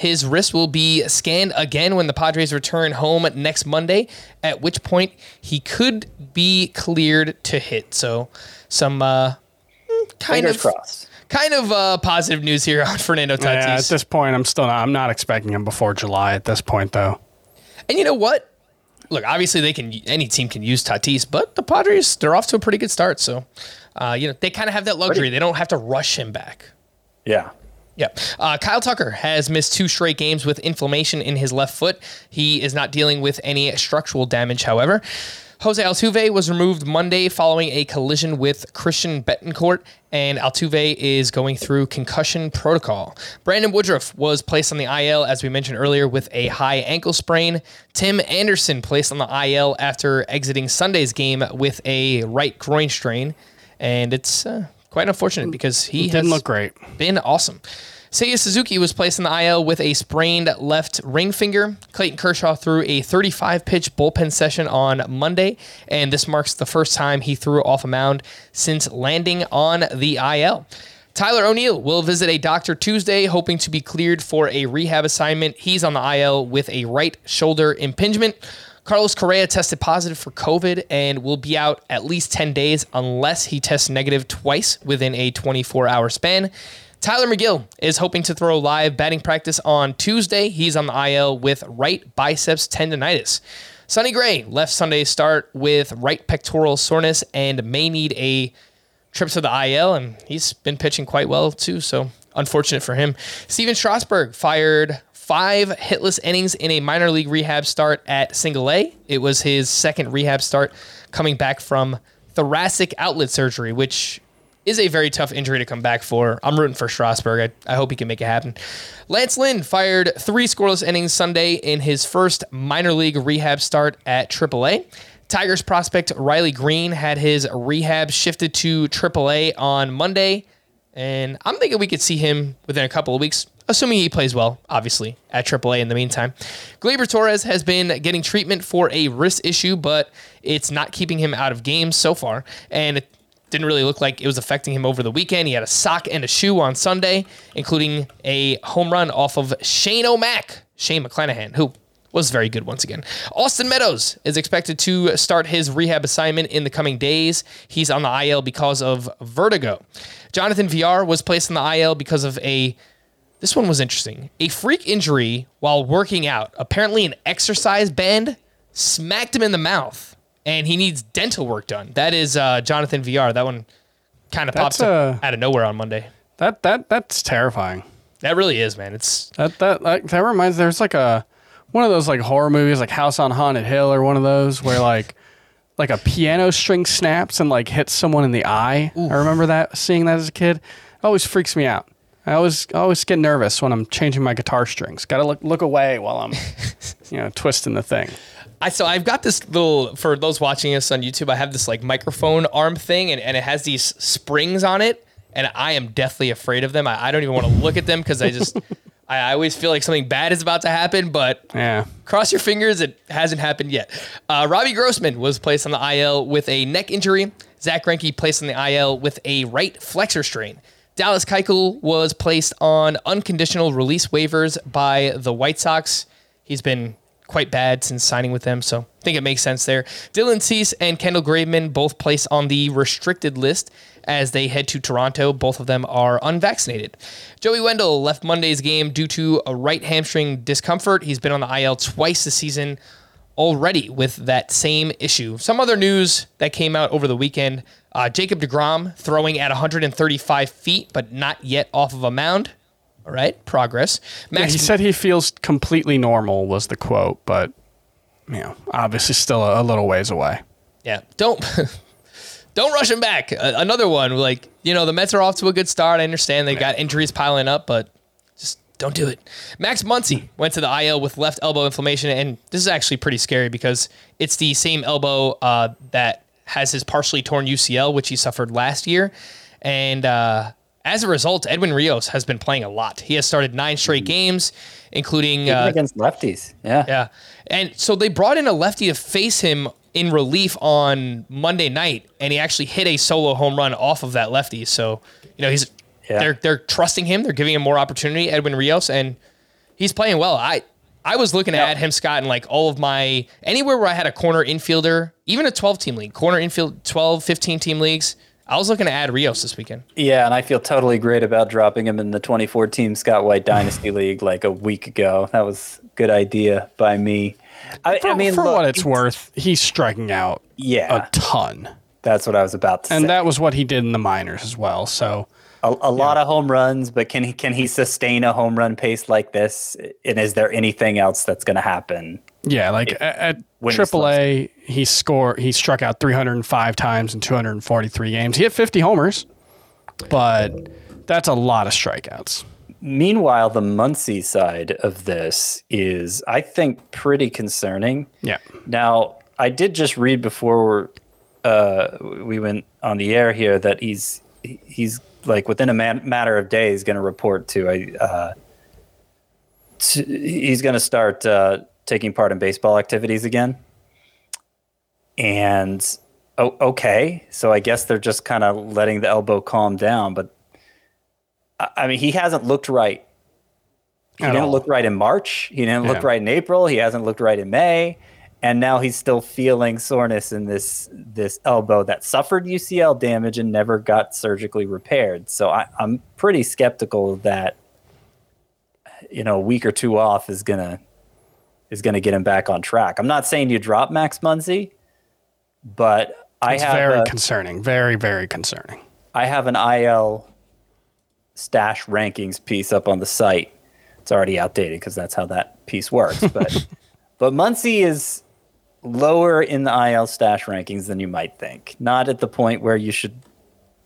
His wrist will be scanned again when the Padres return home next Monday, at which point he could be cleared to hit. So, some uh, kind Fingers of crossed. kind of uh, positive news here *laughs* on Fernando Tatis. Yeah, at this point, I'm still not. I'm not expecting him before July. At this point, though. And you know what? Look, obviously they can. Any team can use Tatis, but the Padres they're off to a pretty good start. So, uh, you know, they kind of have that luxury. They don't have to rush him back. Yeah. Yeah. Uh, Kyle Tucker has missed two straight games with inflammation in his left foot. He is not dealing with any structural damage, however. Jose Altuve was removed Monday following a collision with Christian Bethancourt, and Altuve is going through concussion protocol. Brandon Woodruff was placed on the IL, as we mentioned earlier, with a high ankle sprain. Tim Anderson placed on the IL after exiting Sunday's game with a right groin strain, and it's uh, quite unfortunate because he Didn't has look great. been awesome. Seiya Suzuki was placed in the IL with a sprained left ring finger. Clayton Kershaw threw a 35 pitch bullpen session on Monday, and this marks the first time he threw off a mound since landing on the IL. Tyler O'Neill will visit a doctor Tuesday, hoping to be cleared for a rehab assignment. He's on the IL with a right shoulder impingement. Carlos Correa tested positive for COVID and will be out at least 10 days unless he tests negative twice within a 24 hour span. Tylor Megill is hoping to throw live batting practice on Tuesday. He's on the IL with right biceps tendonitis. Sonny Gray left Sunday's start with right pectoral soreness and may need a trip to the IL, and he's been pitching quite well too. So unfortunate for him. Stephen Strasburg fired five hitless innings in a minor league rehab start at Single A. It was his second rehab start coming back from thoracic outlet surgery, which is a very tough injury to come back for. I'm rooting for Strasburg. I, I hope he can make it happen. Lance Lynn fired three scoreless innings Sunday in his first minor league rehab start at AAA. Tigers prospect Riley Greene had his rehab shifted to AAA on Monday, and I'm thinking we could see him within a couple of weeks, assuming he plays well, obviously, at AAA in the meantime. Gleyber Torres has been getting treatment for a wrist issue, but it's not keeping him out of games so far, and it didn't really look like it was affecting him over the weekend. He had a sock and a shoe on Sunday, including a home run off of Shane O'Mac, Shane McClanahan, who was very good once again. Austin Meadows is expected to start his rehab assignment in the coming days. He's on the IL because of vertigo. Jonathan VR was placed on the IL because of a this one was interesting. A freak injury while working out. Apparently an exercise band smacked him in the mouth and he needs dental work done. That is uh, Jonathan VR. That one kind of pops uh, up out of nowhere on Monday. That that that's terrifying. That really is, man. It's That that like, that reminds. There's like a one of those like horror movies, like House on Haunted Hill, or one of those where *laughs* like like a piano string snaps and like hits someone in the eye. I remember that seeing that as a kid. It always freaks me out. I always I always get nervous when I'm changing my guitar strings. Got to look look away while I'm *laughs* you know twisting the thing. I so I've got this little for those watching us on YouTube. I have this like microphone arm thing, and, and it has these springs on it, and I am deathly afraid of them. I, I don't even want to look at them because I just *laughs* I, I always feel like something bad is about to happen. But Yeah. cross your fingers, it hasn't happened yet. Uh, Robbie Grossman was placed on the IL with a neck injury. Zach Greinke placed on the IL with a right flexor strain. Dallas Keuchel was placed on unconditional release waivers by the White Sox. He's been quite bad since signing with them, so I think it makes sense there. Dylan Cease and Kendall Graveman both placed on the restricted list as they head to Toronto. Both of them are unvaccinated. Joey Wendle left Monday's game due to a right hamstring discomfort. He's been on the IL twice this season already with that same issue. Some other news that came out over the weekend uh, Jacob DeGrom throwing at 135 feet, but not yet off of a mound. All right, progress. Max he said he feels completely normal was the quote, but you know, obviously still a, a little ways away. Yeah, don't *laughs* don't rush him back. Uh, another one, like you know, the Mets are off to a good start. I understand they got injuries piling up, but just don't do it. Max Muncy went to the IL with left elbow inflammation, and this is actually pretty scary because it's the same elbow uh, that has his partially torn UCL, which he suffered last year, and. Uh, as a result, Edwin Rios has been playing a lot. He has started nine straight games, including uh, against lefties. Yeah. yeah. And so they brought in a lefty to face him in relief on Monday night, and he actually hit a solo home run off of that lefty. So, you know, he's Yeah. they're they're trusting him, they're giving him more opportunity, Edwin Rios, and he's playing well. I I was looking at him, Scott, and like all of my anywhere where I had a corner infielder, even a 12 team league, corner infield 12, 15 team leagues, I was looking to add Rios this weekend. Yeah, and I feel totally great about dropping him in the 24 team Scott White Dynasty *laughs* League like a week ago. That was a good idea by me. I, For, I mean, for look, what it's worth, he's striking out Yeah. a ton. That's what I was about to say. And say. that was what he did in the minors as well. So a, a lot of home runs, but can he can he sustain a home run pace like this? And is there anything else that's going to happen? yeah, like at, at when he AAA, he scored. He struck out 305 times in 243 games. He hit 50 homers, but that's a lot of strikeouts. Meanwhile, the Muncy side of this is, I think, pretty concerning. Yeah. Now, I did just read before uh, we went on the air here that he's he's like within a man- matter of days going to report to a uh, to, he's going to start uh, taking part in baseball activities again. And oh, okay, so I guess they're just kind of letting the elbow calm down, but I mean, he hasn't looked right. He At didn't all. look right in March. He didn't look right in April. He hasn't looked right in May, and now he's still feeling soreness in this this elbow that suffered UCL damage and never got surgically repaired. So I, I'm pretty skeptical that you know a week or two off is gonna is gonna get him back on track. I'm not saying you drop Max Muncy, but I It's have very a- concerning. Very, very concerning. I have an IL stash rankings piece up on the site. It's already outdated because that's how that piece works. But *laughs* but Muncy is lower in the IL stash rankings than you might think. Not at the point where you should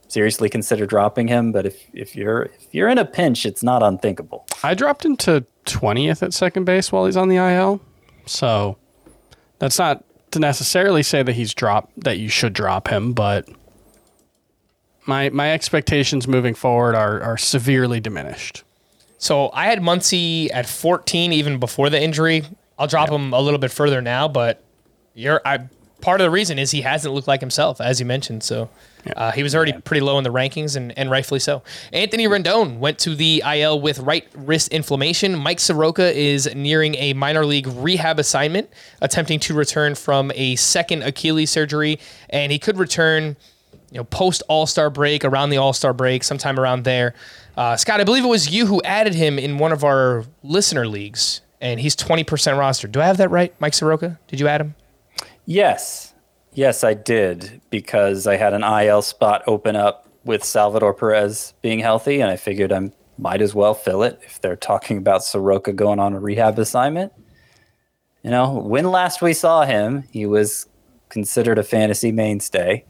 seriously consider dropping him, but if, if you're if you're in a pinch, it's not unthinkable. I dropped him to 20th at second base while he's on the IL. So that's not to necessarily say that he's dropped that you should drop him, but my my expectations moving forward are are severely diminished. So I had Muncy at 14 even before the injury. I'll drop him a little bit further now, but you're I part of the reason is he hasn't looked like himself, as you mentioned. So uh, he was already pretty low in the rankings, and, and rightfully so. Anthony Rendon went to the IL with right wrist inflammation. Mike Soroka is nearing a minor league rehab assignment, attempting to return from a second Achilles surgery, and he could return you know, post All Star break, around the All Star break, sometime around there. Uh, Scott, I believe it was you who added him in one of our listener leagues, and he's 20% roster. Do I have that right, Mike Soroka? Did you add him? Yes. Yes, I did because I had an IL spot open up with Salvador Perez being healthy, and I figured I might as well fill it if they're talking about Soroka going on a rehab assignment. You know, when last we saw him, he was considered a fantasy mainstay.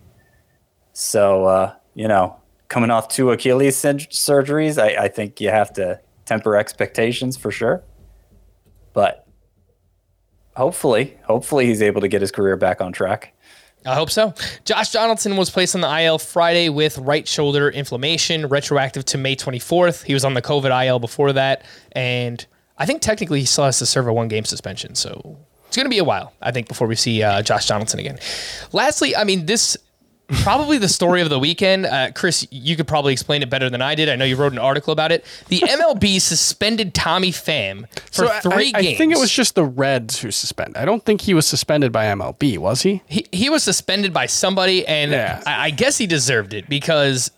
So, uh, you know, coming off two Achilles surgeries, I, I think you have to temper expectations for sure. But hopefully, hopefully he's able to get his career back on track. I hope so. Josh Donaldson was placed on the IL Friday with right shoulder inflammation, retroactive to May 24th. He was on the COVID IL before that, and I think technically he still has to serve a one game suspension. So it's going to be a while, I think, before we see uh, Josh Donaldson again. Lastly, I mean, this probably the story of the weekend. Uh, Chris, you could probably explain it better than I did. I know you wrote an article about it. The *laughs* MLB suspended Tommy Pham for So I- three I, games. I think it was just the Reds who suspended. I don't think he was suspended by MLB, was he? he, he was suspended by somebody, and Yeah. I, I guess he deserved it because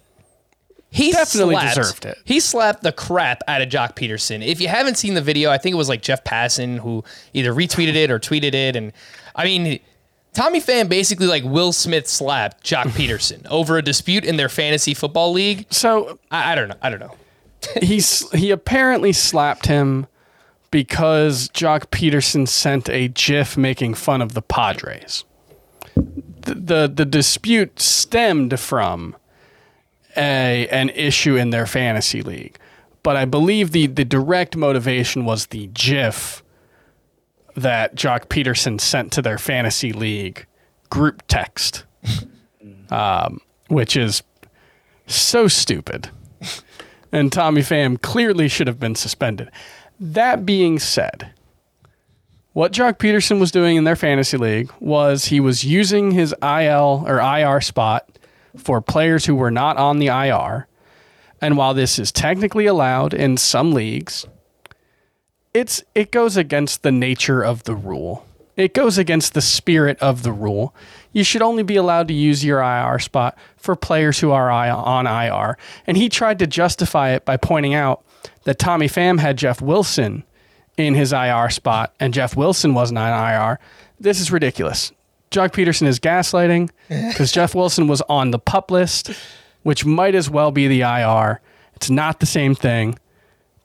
he Definitely slapped, deserved it. He slapped the crap out of Joc Pederson. If you haven't seen the video, I think it was like Jeff Passan who either retweeted it or tweeted it, and I mean. Tommy Pham basically like Will Smith slapped Jock *laughs* Peterson over a dispute in their fantasy football league. So I, I don't know. I don't know. *laughs* he's he apparently slapped him because Joc Pederson sent a GIF making fun of the Padres. The the, the dispute stemmed from a an issue in their fantasy league, but I believe the the direct motivation was the GIF that Joc Pederson sent to their fantasy league group text, *laughs* um, which is so stupid and Tommy Pham clearly should have been suspended. That being said, what Joc Pederson was doing in their fantasy league was he was using his IL or IR spot for players who were not on the IR. And while this is technically allowed in some leagues, it's it goes against the nature of the rule. It goes against the spirit of the rule. You should only be allowed to use your IR spot for players who are on IR. And he tried to justify it by pointing out that Tommy Pham had Jeff Wilson in his IR spot and Jeff Wilson wasn't on IR. This is ridiculous. Joc Pederson is gaslighting *laughs* because Jeff Wilson was on the pup list, which might as well be the IR. It's not the same thing.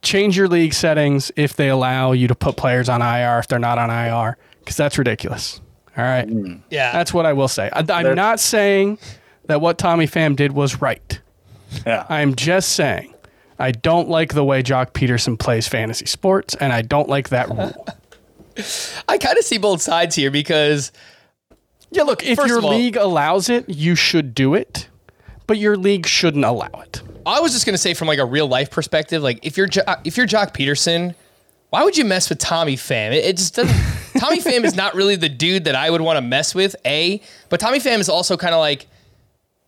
Change your league settings if they allow you to put players on IR if they're not on IR, because that's ridiculous. All right. Hmm. Yeah. That's what I will say. I, I'm not saying that what Tommy Pham did was right. Yeah. I'm just saying I don't like the way Joc Pederson plays fantasy sports, and I don't like that rule. *laughs* I kind of see both sides here because Yeah, look, if First your all- league allows it, you should do it, but your league shouldn't allow it. I was just gonna say from like a real life perspective, like if you're Jo- uh, if you're Joc Pederson, why would you mess with Tommy Pham? It, it just doesn't. *laughs* Tommy Pham is not really the dude that I would want to mess with. A, but Tommy Pham is also kind of like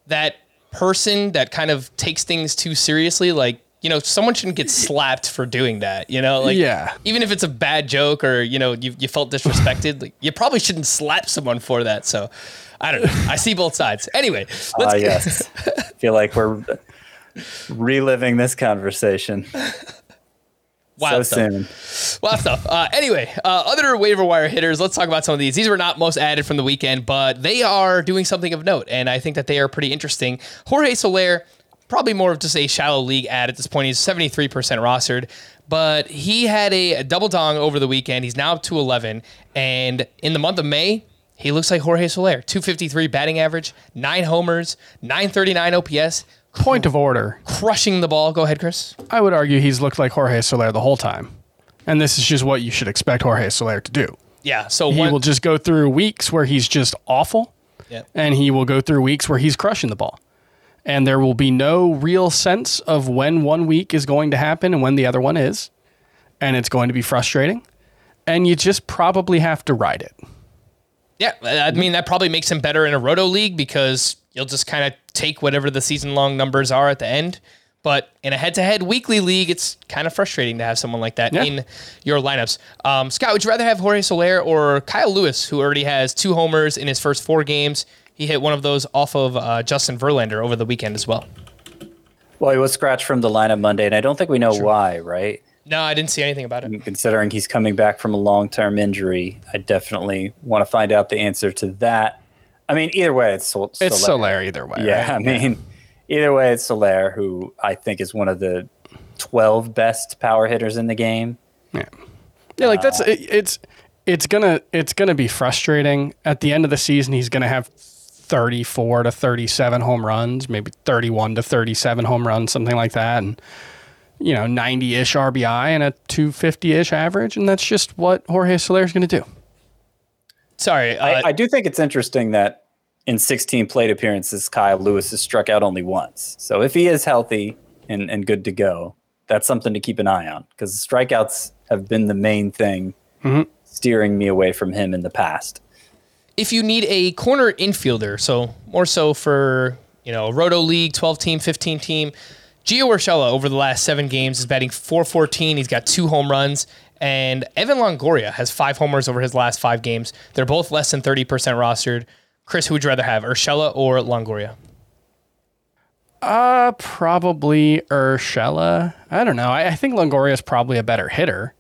that person that kind of takes things too seriously. Like you know, someone shouldn't get *laughs* slapped for doing that. You know, like Yeah. even if it's a bad joke or you know you you felt disrespected, like you probably shouldn't slap someone for that. So. I don't know. I see both sides. Anyway, let's Ah, yes. feel like we're reliving this conversation wild so stuff. soon. Wild stuff. Uh, anyway, uh, other waiver wire hitters. Let's talk about some of these. These were not most added from the weekend, but they are doing something of note, and I think that they are pretty interesting. Jorge Soler, probably more of just a shallow league ad at this point. He's seventy three percent rostered, but he had a, a double dong over the weekend. He's now up to eleven, and in the month of May. He looks like Jorge Soler, 253 batting average, nine homers, 939 OPS, Point of order. crushing the ball. Go ahead, Chris. I would argue he's looked like Jorge Soler the whole time. And this is just what you should expect Jorge Soler to do. Yeah, so He one, will just go through weeks where he's just awful, Yeah. and he will go through weeks where he's crushing the ball. And there will be no real sense of when one week is going to happen and when the other one is. And it's going to be frustrating. And you just probably have to ride it. Yeah, I mean that probably makes him better in a roto league because you'll just kind of take whatever the season long numbers are at the end. But in a head to head weekly league, it's kind of frustrating to have someone like that Yeah. in your lineups. Um, Scott, would you rather have Jorge Soler or Kyle Lewis, who already has two homers in his first four games? He hit one of those off of uh, Justin Verlander over the weekend as well. Well, he was scratched from the lineup Monday, and I don't think we know why, right? No, I didn't see anything about it. Considering he's coming back from a long term injury, I definitely want to find out the answer to that. I mean, either way, it's Sol- It's Soler. Soler either way. Yeah, right? I mean, either way, it's Soler, who I think is one of the 12 best power hitters in the game. Yeah, yeah, like that's it, it's it's gonna it's gonna be frustrating. At the end of the season, he's gonna have thirty four to thirty seven home runs, maybe thirty one to thirty seven home runs, something like that, and you know ninety ish RBI and a two fifty ish average, and that's just what Jorge Soler is gonna do. Sorry, uh, I, I do think it's interesting that in 16 plate appearances, Kyle Lewis has struck out only once. So if he is healthy and, and good to go, that's something to keep an eye on because strikeouts have been the main thing steering me away from him in the past. If you need a corner infielder, so more so for you know Roto League, twelve team, fifteen team, Gio Urshela over the last seven games is batting four fourteen. He's got two home runs, and Evan Longoria has five homers over his last five games. They're both less than thirty percent rostered. Chris, who would you rather have, Urshela or Longoria? Uh, probably Urshela. I don't know. I, I think Longoria is probably a better hitter,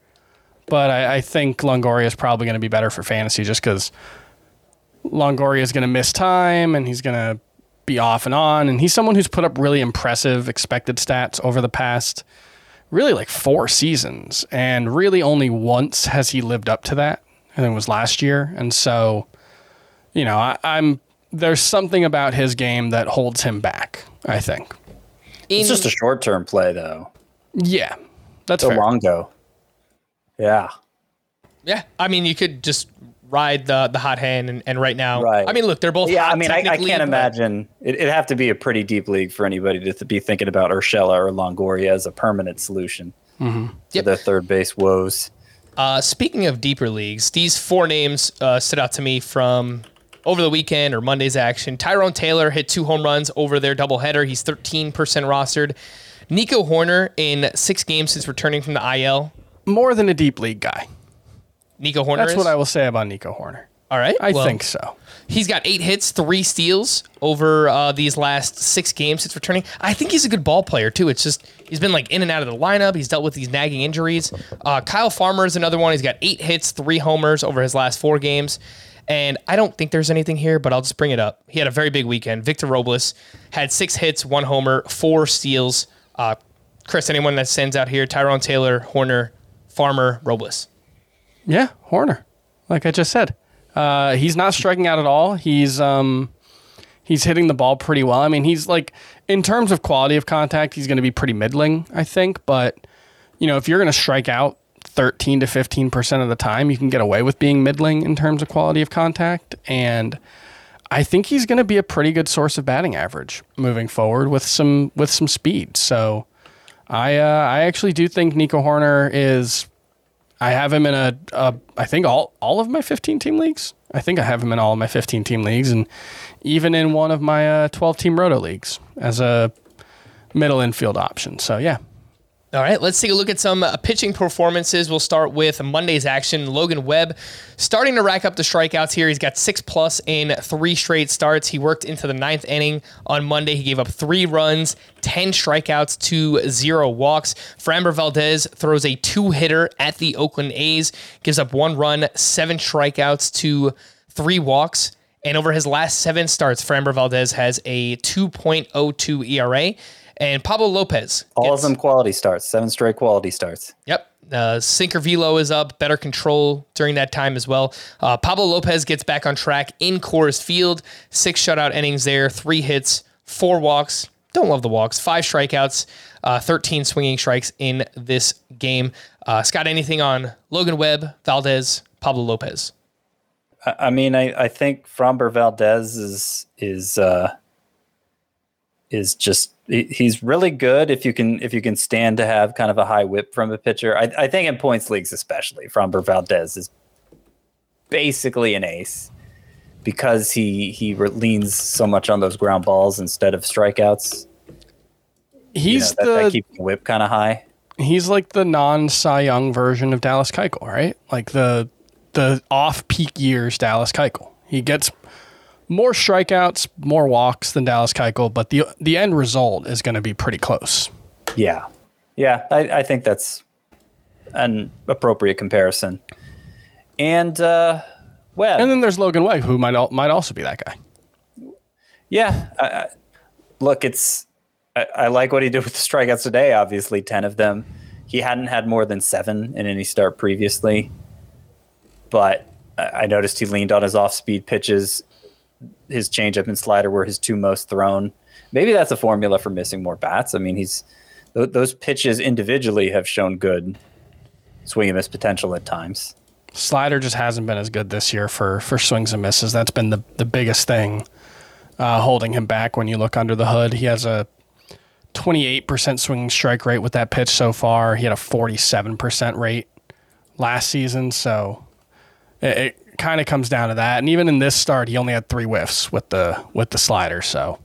but I, I think Longoria is probably going to be better for fantasy just because Longoria is going to miss time and he's going to be off and on. And he's someone who's put up really impressive expected stats over the past really like four seasons. And really only once has he lived up to that. I think it was last year. And so, you know, I, I'm there's something about his game that holds him back, I think. In, It's just a short term play, though. Yeah. That's a fair. long go. Yeah. yeah, I mean you could just ride the the hot hand, and, and right now, Right. I mean look, they're both. Yeah, hot I mean, I, I can't imagine it, it'd have to be a pretty deep league for anybody to th- be thinking about Urshela or Longoria as a permanent solution Yep. their third base woes. Uh, speaking of deeper leagues, these four names uh, stood out to me from over the weekend or Monday's action. Tyrone Taylor hit two home runs over their doubleheader. He's 13% rostered. Nico Hoerner in six games since returning from the IL. More than a deep league guy. Nico Hoerner That's is? what I will say about Nico Hoerner. All right. I well, think so. He's got eight hits, three steals over uh, these last six games since returning. I think he's a good ball player too. It's just he's been like in and out of the lineup. He's dealt with these nagging injuries. Uh, Kyle Farmer is another one. He's got eight hits, three homers over his last four games. And I don't think there's anything here, but I'll just bring it up. He had a very big weekend. Victor Robles had six hits, one homer, four steals. Uh, Chris, anyone that stands out here? Tyrone Taylor, Hoerner, Farmer, Robles. Yeah, Hoerner. Like I just said, uh, he's not striking out at all. He's um, he's hitting the ball pretty well. I mean, he's like in terms of quality of contact, he's going to be pretty middling, I think. But you know, if you're going to strike out 13 to 15 percent of the time, you can get away with being middling in terms of quality of contact. And I think he's going to be a pretty good source of batting average moving forward with some with some speed. So. I uh, I actually do think Nico Hoerner is I have him in a, a I think all all of my 15 team leagues. I think I have him in all of my 15 team leagues and even in one of my uh, 12 team roto leagues as a middle infield option. So yeah. All right, let's take a look at some uh, pitching performances. We'll start with Monday's action. Logan Webb starting to rack up the strikeouts here. He's got six plus in three straight starts. He worked into the ninth inning on Monday. He gave up three runs, 10 strikeouts to zero walks. Framber Valdez throws a two hitter at the Oakland A's, gives up one run, seven strikeouts to three walks. And over his last seven starts, Framber Valdez has a 2.02 ERA. And Pablo Lopez. All gets- of them quality starts, seven straight quality starts. Yep. Uh, sinker velo is up, better control during that time as well. Uh, Pablo Lopez gets back on track in Coors Field. Six shutout innings there, three hits, four walks. Don't love the walks. Five strikeouts, uh, 13 swinging strikes in this game. Uh, Scott, anything on Logan Webb, Valdez, Pablo Lopez? I mean, I, I think Framber Valdez is is uh, is just he's really good if you can if you can stand to have kind of a high whip from a pitcher. I, I think in points leagues especially, Framber Valdez is basically an ace because he he leans so much on those ground balls instead of strikeouts. You know, He's that, that the keeps the whip kind of high. he's like the non Cy Young version of Dallas Keuchel, right? Like the the off peak years Dallas Keuchel. He gets more strikeouts, more walks than Dallas Keuchel, but the the end result is going to be pretty close. Yeah, yeah, I, I think that's an appropriate comparison. And uh, Webb, And then there's Logan Webb, who might might also be that guy. Yeah. I, I, look, it's. I, I like what he did with the strikeouts today. Obviously, ten of them. He hadn't had more than seven in any start previously. But I I noticed he leaned on his off-speed pitches. His changeup and slider were his two most thrown. Maybe that's a formula for missing more bats. I mean, he's th- those pitches individually have shown good swing and miss potential at times. Slider just hasn't been as good this year for for swings and misses. That's been the the biggest thing uh, holding him back when you look under the hood. He has a 28% swinging strike rate with that pitch so far. He had a 47% rate last season, so it, kind of comes down to that. And even in this start, he only had three whiffs with the with the slider, so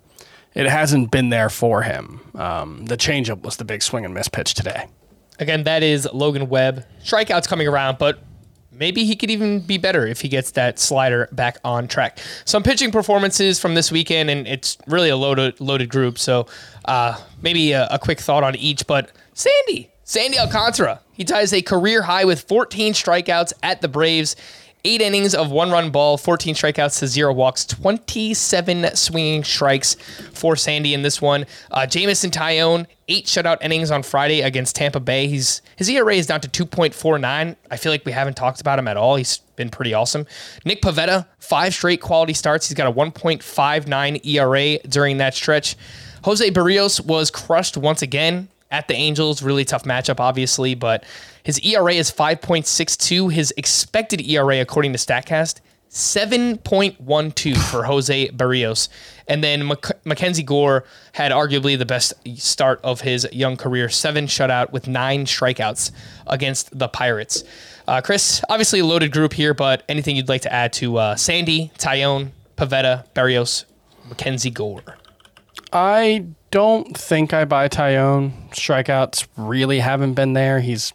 it hasn't been there for him. Um, the changeup was the big swing and miss pitch today. Again, that is Logan Webb. Strikeouts coming around, but maybe he could even be better if he gets that slider back on track. Some pitching performances from this weekend, and it's really a loaded loaded group. So uh, maybe a, a quick thought on each. But Sandy, Sandy Alcantara, he ties a career high with 14 strikeouts at the Braves. Eight innings of one run ball, 14 strikeouts to zero walks, 27 swinging strikes for Sandy in this one. Uh, Jameson Taillon, eight shutout innings on Friday against Tampa Bay. He's His ERA is down to 2.49. I feel like we haven't talked about him at all. He's been pretty awesome. Nick Pivetta, five straight quality starts. He's got a 1.59 ERA during that stretch. Jose Berrios was crushed once again at the Angels. Really tough matchup, obviously, but his ERA is 5.62. His expected ERA, according to StatCast, 7.12 for Jose Berrios. And then Mac- Mackenzie Gore had arguably the best start of his young career, seven shutout with nine strikeouts against the Pirates. Uh, Chris, obviously a loaded group here, but anything you'd like to add to uh, Sandy, Taillon, Pivetta, Berrios, Mackenzie Gore? I don't think I buy Taillon. Strikeouts really haven't been there. He's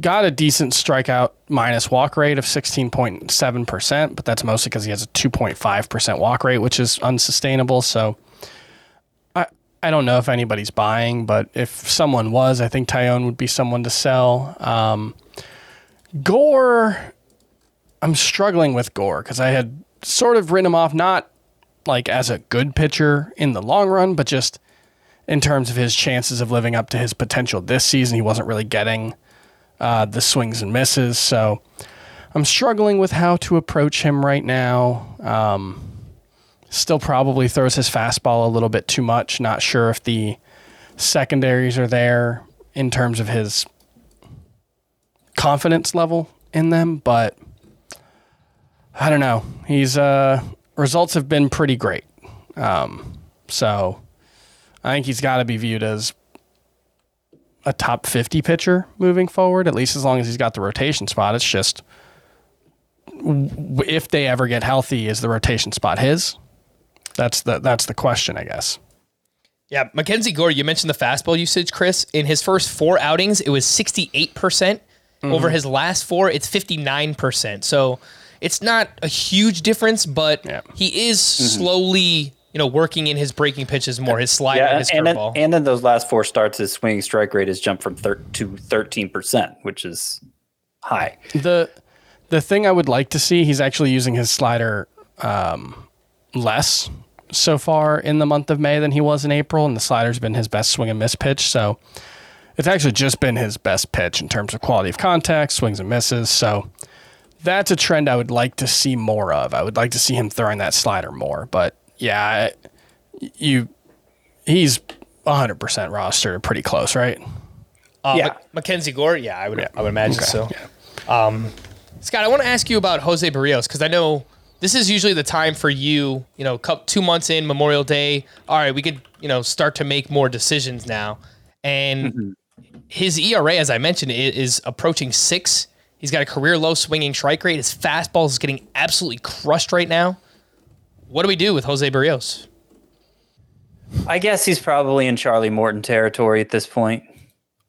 got a decent strikeout minus walk rate of 16.7%, but that's mostly because he has a 2.5% walk rate, which is unsustainable. So I, I don't know if anybody's buying, but if someone was, I think Taillon would be someone to sell. Um, Gore, I'm struggling with Gore because I had sort of written him off not like as a good pitcher in the long run, but just in terms of his chances of living up to his potential this season. He wasn't really getting uh, the swings and misses. So I'm struggling with how to approach him right now. Um, still probably throws his fastball a little bit too much. Not sure if the secondaries are there in terms of his confidence level in them, but I don't know. He's uh, results have been pretty great. Um, so I think he's got to be viewed as a top 50 pitcher moving forward, at least as long as he's got the rotation spot. It's just if they ever get healthy, is the rotation spot his? That's the that's the question, I guess. Yeah, Mackenzie Gore, you mentioned the fastball usage, Chris. In his first four outings, it was 68%. percent mm-hmm. Over his last four, it's 59%. So it's not a huge difference, but Yeah. he is mm-hmm. slowly, you know, working in his breaking pitches more, his slider and Yeah, his and then, curveball. and then those last four starts, his swinging strike rate has jumped from thir- to thirteen percent, which is high. The the thing I would like to see, he's actually using his slider um, less so far in the month of May than he was in April, and the slider's been his best swing and miss pitch. So it's actually just been his best pitch in terms of quality of contact, swings and misses. So that's a trend I would like to see more of. I would like to see him throwing that slider more. But yeah, you he's 100% rostered pretty close, right? Uh, Yeah. Ma- Mackenzie Gore, yeah, I would, Yeah. I would imagine Okay. so. Um, Scott, I want to ask you about Jose Berrios because I know this is usually the time for you. You know, two months in Memorial Day. All right, we could you know start to make more decisions now, and his ERA, as I mentioned, is approaching six. He's got a career low swinging strike rate. His fastball is getting absolutely crushed right now. What do we do with Jose Berrios? I guess he's probably in Charlie Morton territory at this point,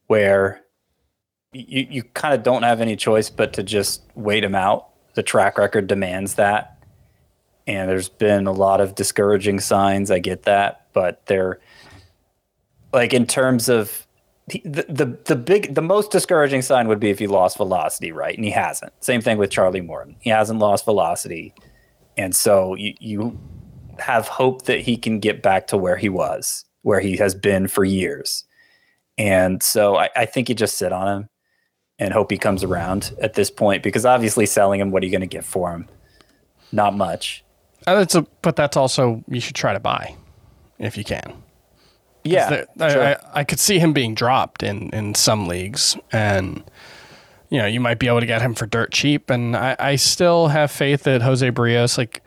where you you kind of don't have any choice but to just wait him out. The track record demands that, and there's been a lot of discouraging signs. I get that, but they're like in terms of the, the the big the most discouraging sign would be if he lost velocity, right? And he hasn't. Same thing with Charlie Morton. He hasn't lost velocity, and so you you have hope that he can get back to where he was, where he has been for years. And so I, I think you just sit on him and hope he comes around at this point because obviously selling him, what are you going to get for him? Not much. Uh, That's a, but that's also you should try to buy if you can. Yeah. There- I, sure. I, I could see him being dropped in, in some leagues, and you know you might be able to get him for dirt cheap. And I, I still have faith that Jose Berrios, like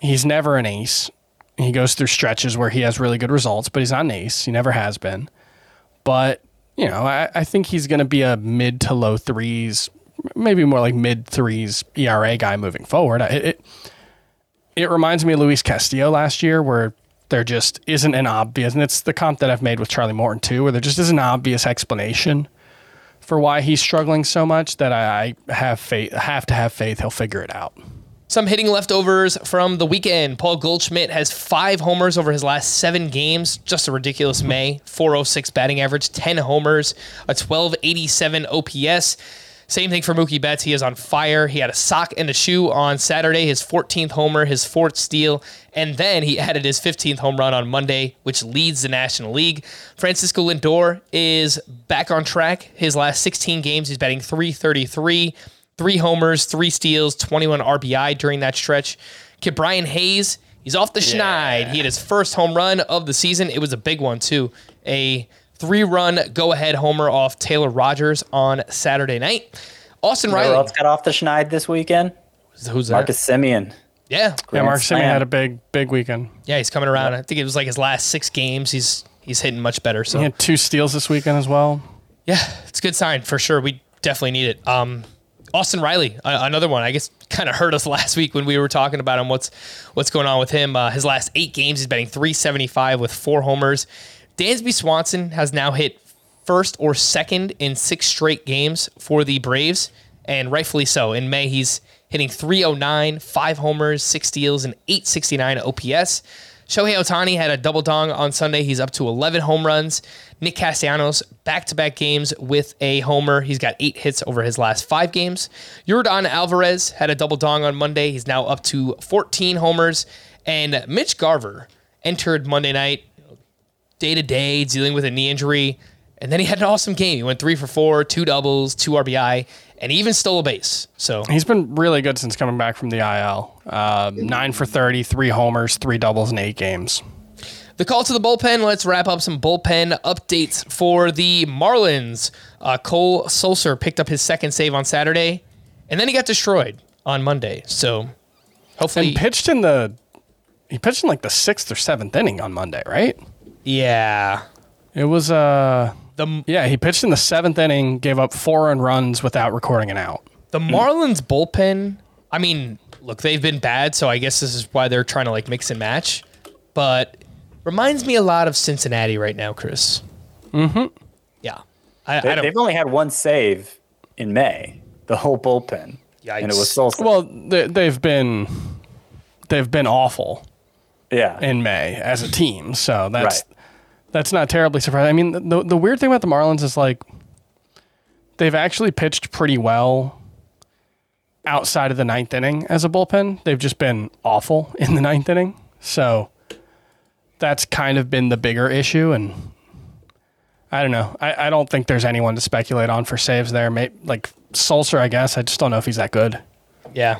he's never an ace. He goes through stretches where he has really good results, but he's not an ace. He never has been. But you know, I, I think he's going to be a mid to low threes, maybe more like mid threes ERA guy moving forward. It, it it reminds me of Luis Castillo last year, where there just isn't an obvious, and it's the comp that I've made with Charlie Morton too, where there just isn't an obvious explanation for why he's struggling so much that I, I have faith, have to have faith he'll figure it out. Some hitting leftovers from the weekend. Paul Goldschmidt has five homers over his last seven games. Just a ridiculous May. 406 batting average, 10 homers, a 1287 OPS. Same thing for Mookie Betts. He is on fire. He had a sock and a shoe on Saturday, his 14th homer, his fourth steal, and then he added his 15th home run on Monday, which leads the National League. Francisco Lindor is back on track. His last 16 games, he's batting 333 three homers, three steals, 21 RBI during that stretch. Ke'Bryan Hayes, he's off the schneid. He had his first home run of the season. It was a big one, too. A three run go ahead homer off Taylor Rogers on Saturday night. Austin You know who Riley. else got off the schneid this weekend? Who's that? Marcus Semien. Yeah. Yeah, Grand Mark Semien had a big, big weekend. Yeah, he's coming around. I think it was like his last six games. He's he's hitting much better. So He had two steals this weekend as well. Yeah, it's a good sign for sure. We definitely need it. Um, Austin Riley, uh, another one. I guess kind of hurt us *laughs* last week when we were talking about him. What's what's going on with him? Uh, his last eight games, he's batting 375 with four homers. Dansby Swanson has now hit first or second in six straight games for the Braves, and rightfully so. In May, he's hitting 309, five homers, six steals, and 869 OPS. Shohei Ohtani had a double dong on Sunday. He's up to 11 home runs. Nick Castellanos, back to back games with a homer. He's got eight hits over his last five games. Yordan Alvarez had a double dong on Monday. He's now up to 14 homers. And Mitch Garver entered Monday night day to day, dealing with a knee injury. And then he had an awesome game. He went three for four, two doubles, two RBI, and even stole a base. So He's been really good since coming back from the IL. Um, nine for 30, three homers, three doubles in eight games. The call to the bullpen. Let's wrap up some bullpen updates for the Marlins. Uh, Cole Sulser picked up his second save on Saturday, and then he got destroyed on Monday. So hopefully, And pitched in the, he pitched in like the sixth or seventh inning on Monday, right? Yeah, It was, uh, the yeah, he pitched in the seventh inning, gave up four earned runs without recording an out. the Marlins bullpen. I mean, look, they've been bad, so I guess this is why they're trying to like mix and match. But reminds me a lot of Cincinnati right now, Chris. Mm-hmm. Yeah, I, They, I don't. have only had one save in May, the whole bullpen. And it was Yikes. Sulser. Well, they, they've been, they've been awful yeah. in May as a team. So that's Right. that's not terribly surprising. I mean, the the weird thing about the Marlins is like they've actually pitched pretty well outside of the ninth inning as a bullpen. They've just been awful *laughs* in the ninth inning. So that's kind of been the bigger issue. And I don't know. I, I don't think there's anyone to speculate on for saves there. May, like Sulser, I guess. I just don't know if he's that good. Yeah.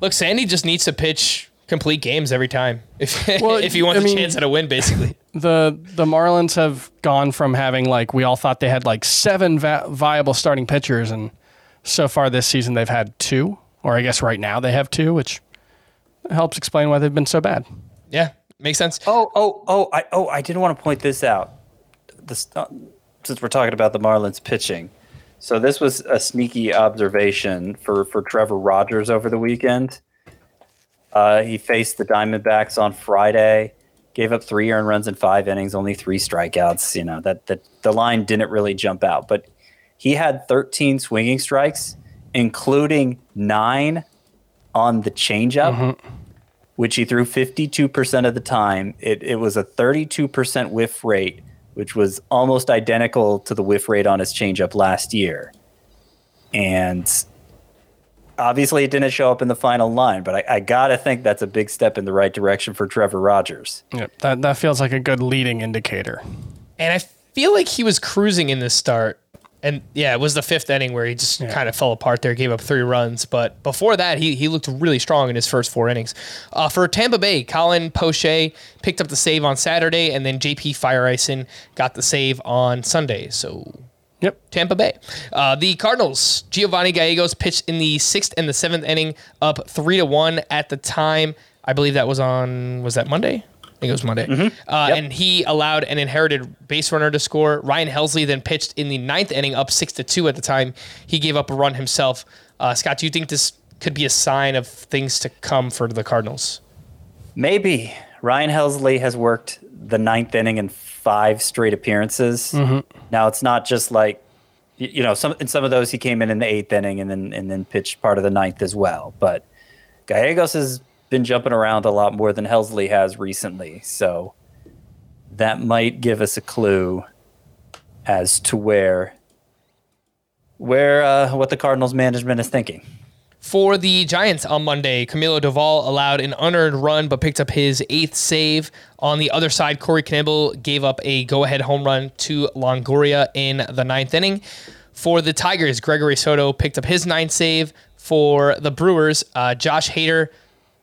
Look, Sandy just needs to pitch complete games every time *laughs* if Well, if he wants I a mean- chance at a win, basically. *laughs* the the Marlins have gone from having like we all thought they had like seven va- viable starting pitchers, and so far this season they've had two, or I guess right now they have two, which helps explain why they've been so bad. Yeah, makes sense. Oh, oh, oh! I oh, I did want to point this out. This, uh, since we're talking about the Marlins pitching, so this was a sneaky observation for for Trevor Rogers over the weekend. Uh, he faced the Diamondbacks on Friday, gave up three earned runs in five innings, only three strikeouts. You know that that the line didn't really jump out, but he had 13 swinging strikes, including nine on the changeup which he threw 52% of the time. It, it was a 32% whiff rate, which was almost identical to the whiff rate on his changeup last year. And obviously, it didn't show up in the final line, but I, I got to think that's a big step in the right direction for Trevor Rogers. Yep. That that feels like a good leading indicator. And I feel like he was cruising in this start. And yeah, it was the fifth inning where he just kind of fell apart there, gave up three runs. But before that, he, he looked really strong in his first four innings. Uh, for Tampa Bay, Colin Poche picked up the save on Saturday, and then JP Feyereisen got the save on Sunday. So Yep. Tampa Bay. Uh, the Cardinals, Giovanni Gallegos pitched in the sixth and the seventh inning, up three to one at the time. I believe that was on was that Monday? I think it was Monday. Uh, And he allowed an inherited base runner to score. Ryan Helsley then pitched in the ninth inning, up six to two at the time. He gave up a run himself. Uh, Scott, do you think this could be a sign of things to come for the Cardinals? Maybe Ryan Helsley has worked the ninth inning in five straight appearances. Now it's not just like you know some in some of those he came in in the eighth inning and then and then pitched part of the ninth as well. But Gallegos has been jumping around a lot more than Helsley has recently, so that might give us a clue as to where where uh, what the Cardinals management is thinking. For the Giants on Monday, Camilo Doval allowed an unearned run but picked up his eighth save. On the other side, Corey Knebel gave up a go ahead home run to Longoria in the ninth inning. For the Tigers, Gregory Soto picked up his ninth save. For the Brewers, uh, Josh Hader,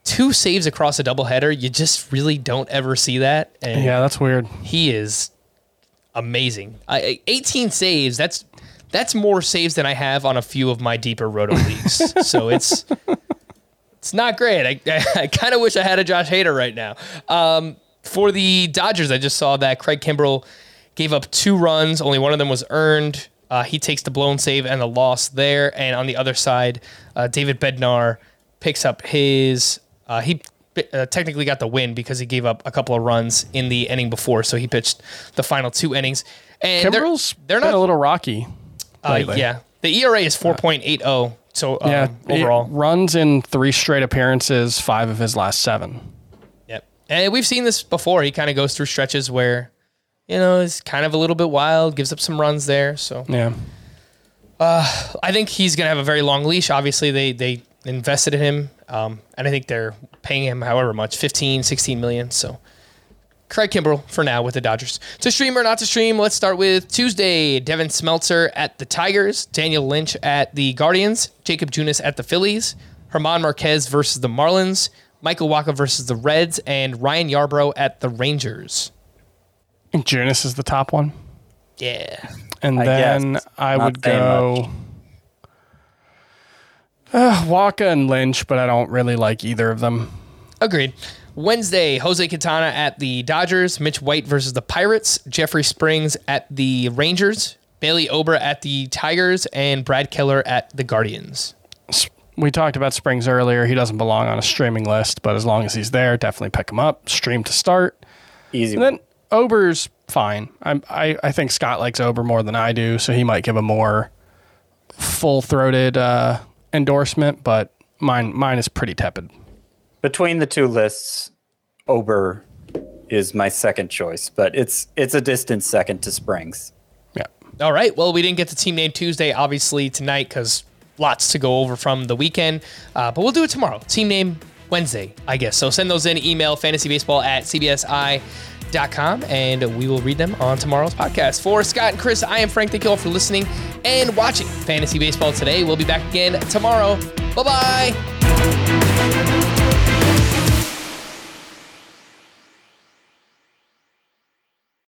two saves across a doubleheader. You just really don't ever see that. And Yeah, that's weird. he is amazing. I 18 saves. That's that's more saves than I have on a few of my deeper roto *laughs* leagues. so it's it's not great. I, *laughs* I kind of wish I had a Josh Hader right now. Um, for the Dodgers, I just saw that Craig Kimbrel gave up two runs. Only one of them was earned. Uh, he takes the blown save and the loss there. And on the other side, uh, David Bednar picks up his. Uh, he uh, technically got the win because he gave up a couple of runs in the inning before, so he pitched the final two innings. And they're- they're been not- a little rocky. Uh, yeah, the ERA is 4.80. So um, Yeah, overall, runs in three straight appearances, five of his last seven. Yep. And we've seen this before. He kind of goes through stretches where, you know, is kind of a little bit wild, gives up some runs there. So Yeah, I think he's going to have a very long leash. Obviously, they they invested in him, um, and I think they're paying him however much 15, 16 million. So Craig Kimbrel for now with the Dodgers. To stream or not to stream, let's start with Tuesday. Devin Smeltzer at the Tigers, Daniel Lynch at the Guardians, Jakob Junis at the Phillies, German Marquez versus the Marlins, Michael Wacha versus the Reds, and Ryan Yarbrough at the Rangers. I think Junis is the top one, Yeah. and I then guess. I Not would go uh, Wacha and Lynch, but I don't really like either of them. Agreed. Wednesday, Jose Quintana at the Dodgers, Mitch White versus the Pirates, Jeffrey Springs at the Rangers, Bailey Ober at the Tigers, and Brad Keller at the Guardians. We talked about Springs earlier. He doesn't belong on a streaming list, but as long as he's there, definitely pick him up. Stream to start. Easy And then Ober's fine. I'm, I I think Scott likes Ober more than I do, so he might give a more full throated uh, endorsement. But mine mine is pretty tepid. Between the two lists, Ober is my second choice, but it's it's a distant second to Springs. Yeah. All right. Well, we didn't get the Team Name Tuesday, obviously, tonight because lots to go over from the weekend. Uh, but we'll do it tomorrow. Team Name Wednesday, I guess. So send those in. Email fantasybaseball at cbsi.com and we will read them on tomorrow's podcast. For Scott and Chris, I am Frank. Thank you all for listening and watching Fantasy Baseball today. We'll be back again tomorrow. Bye bye.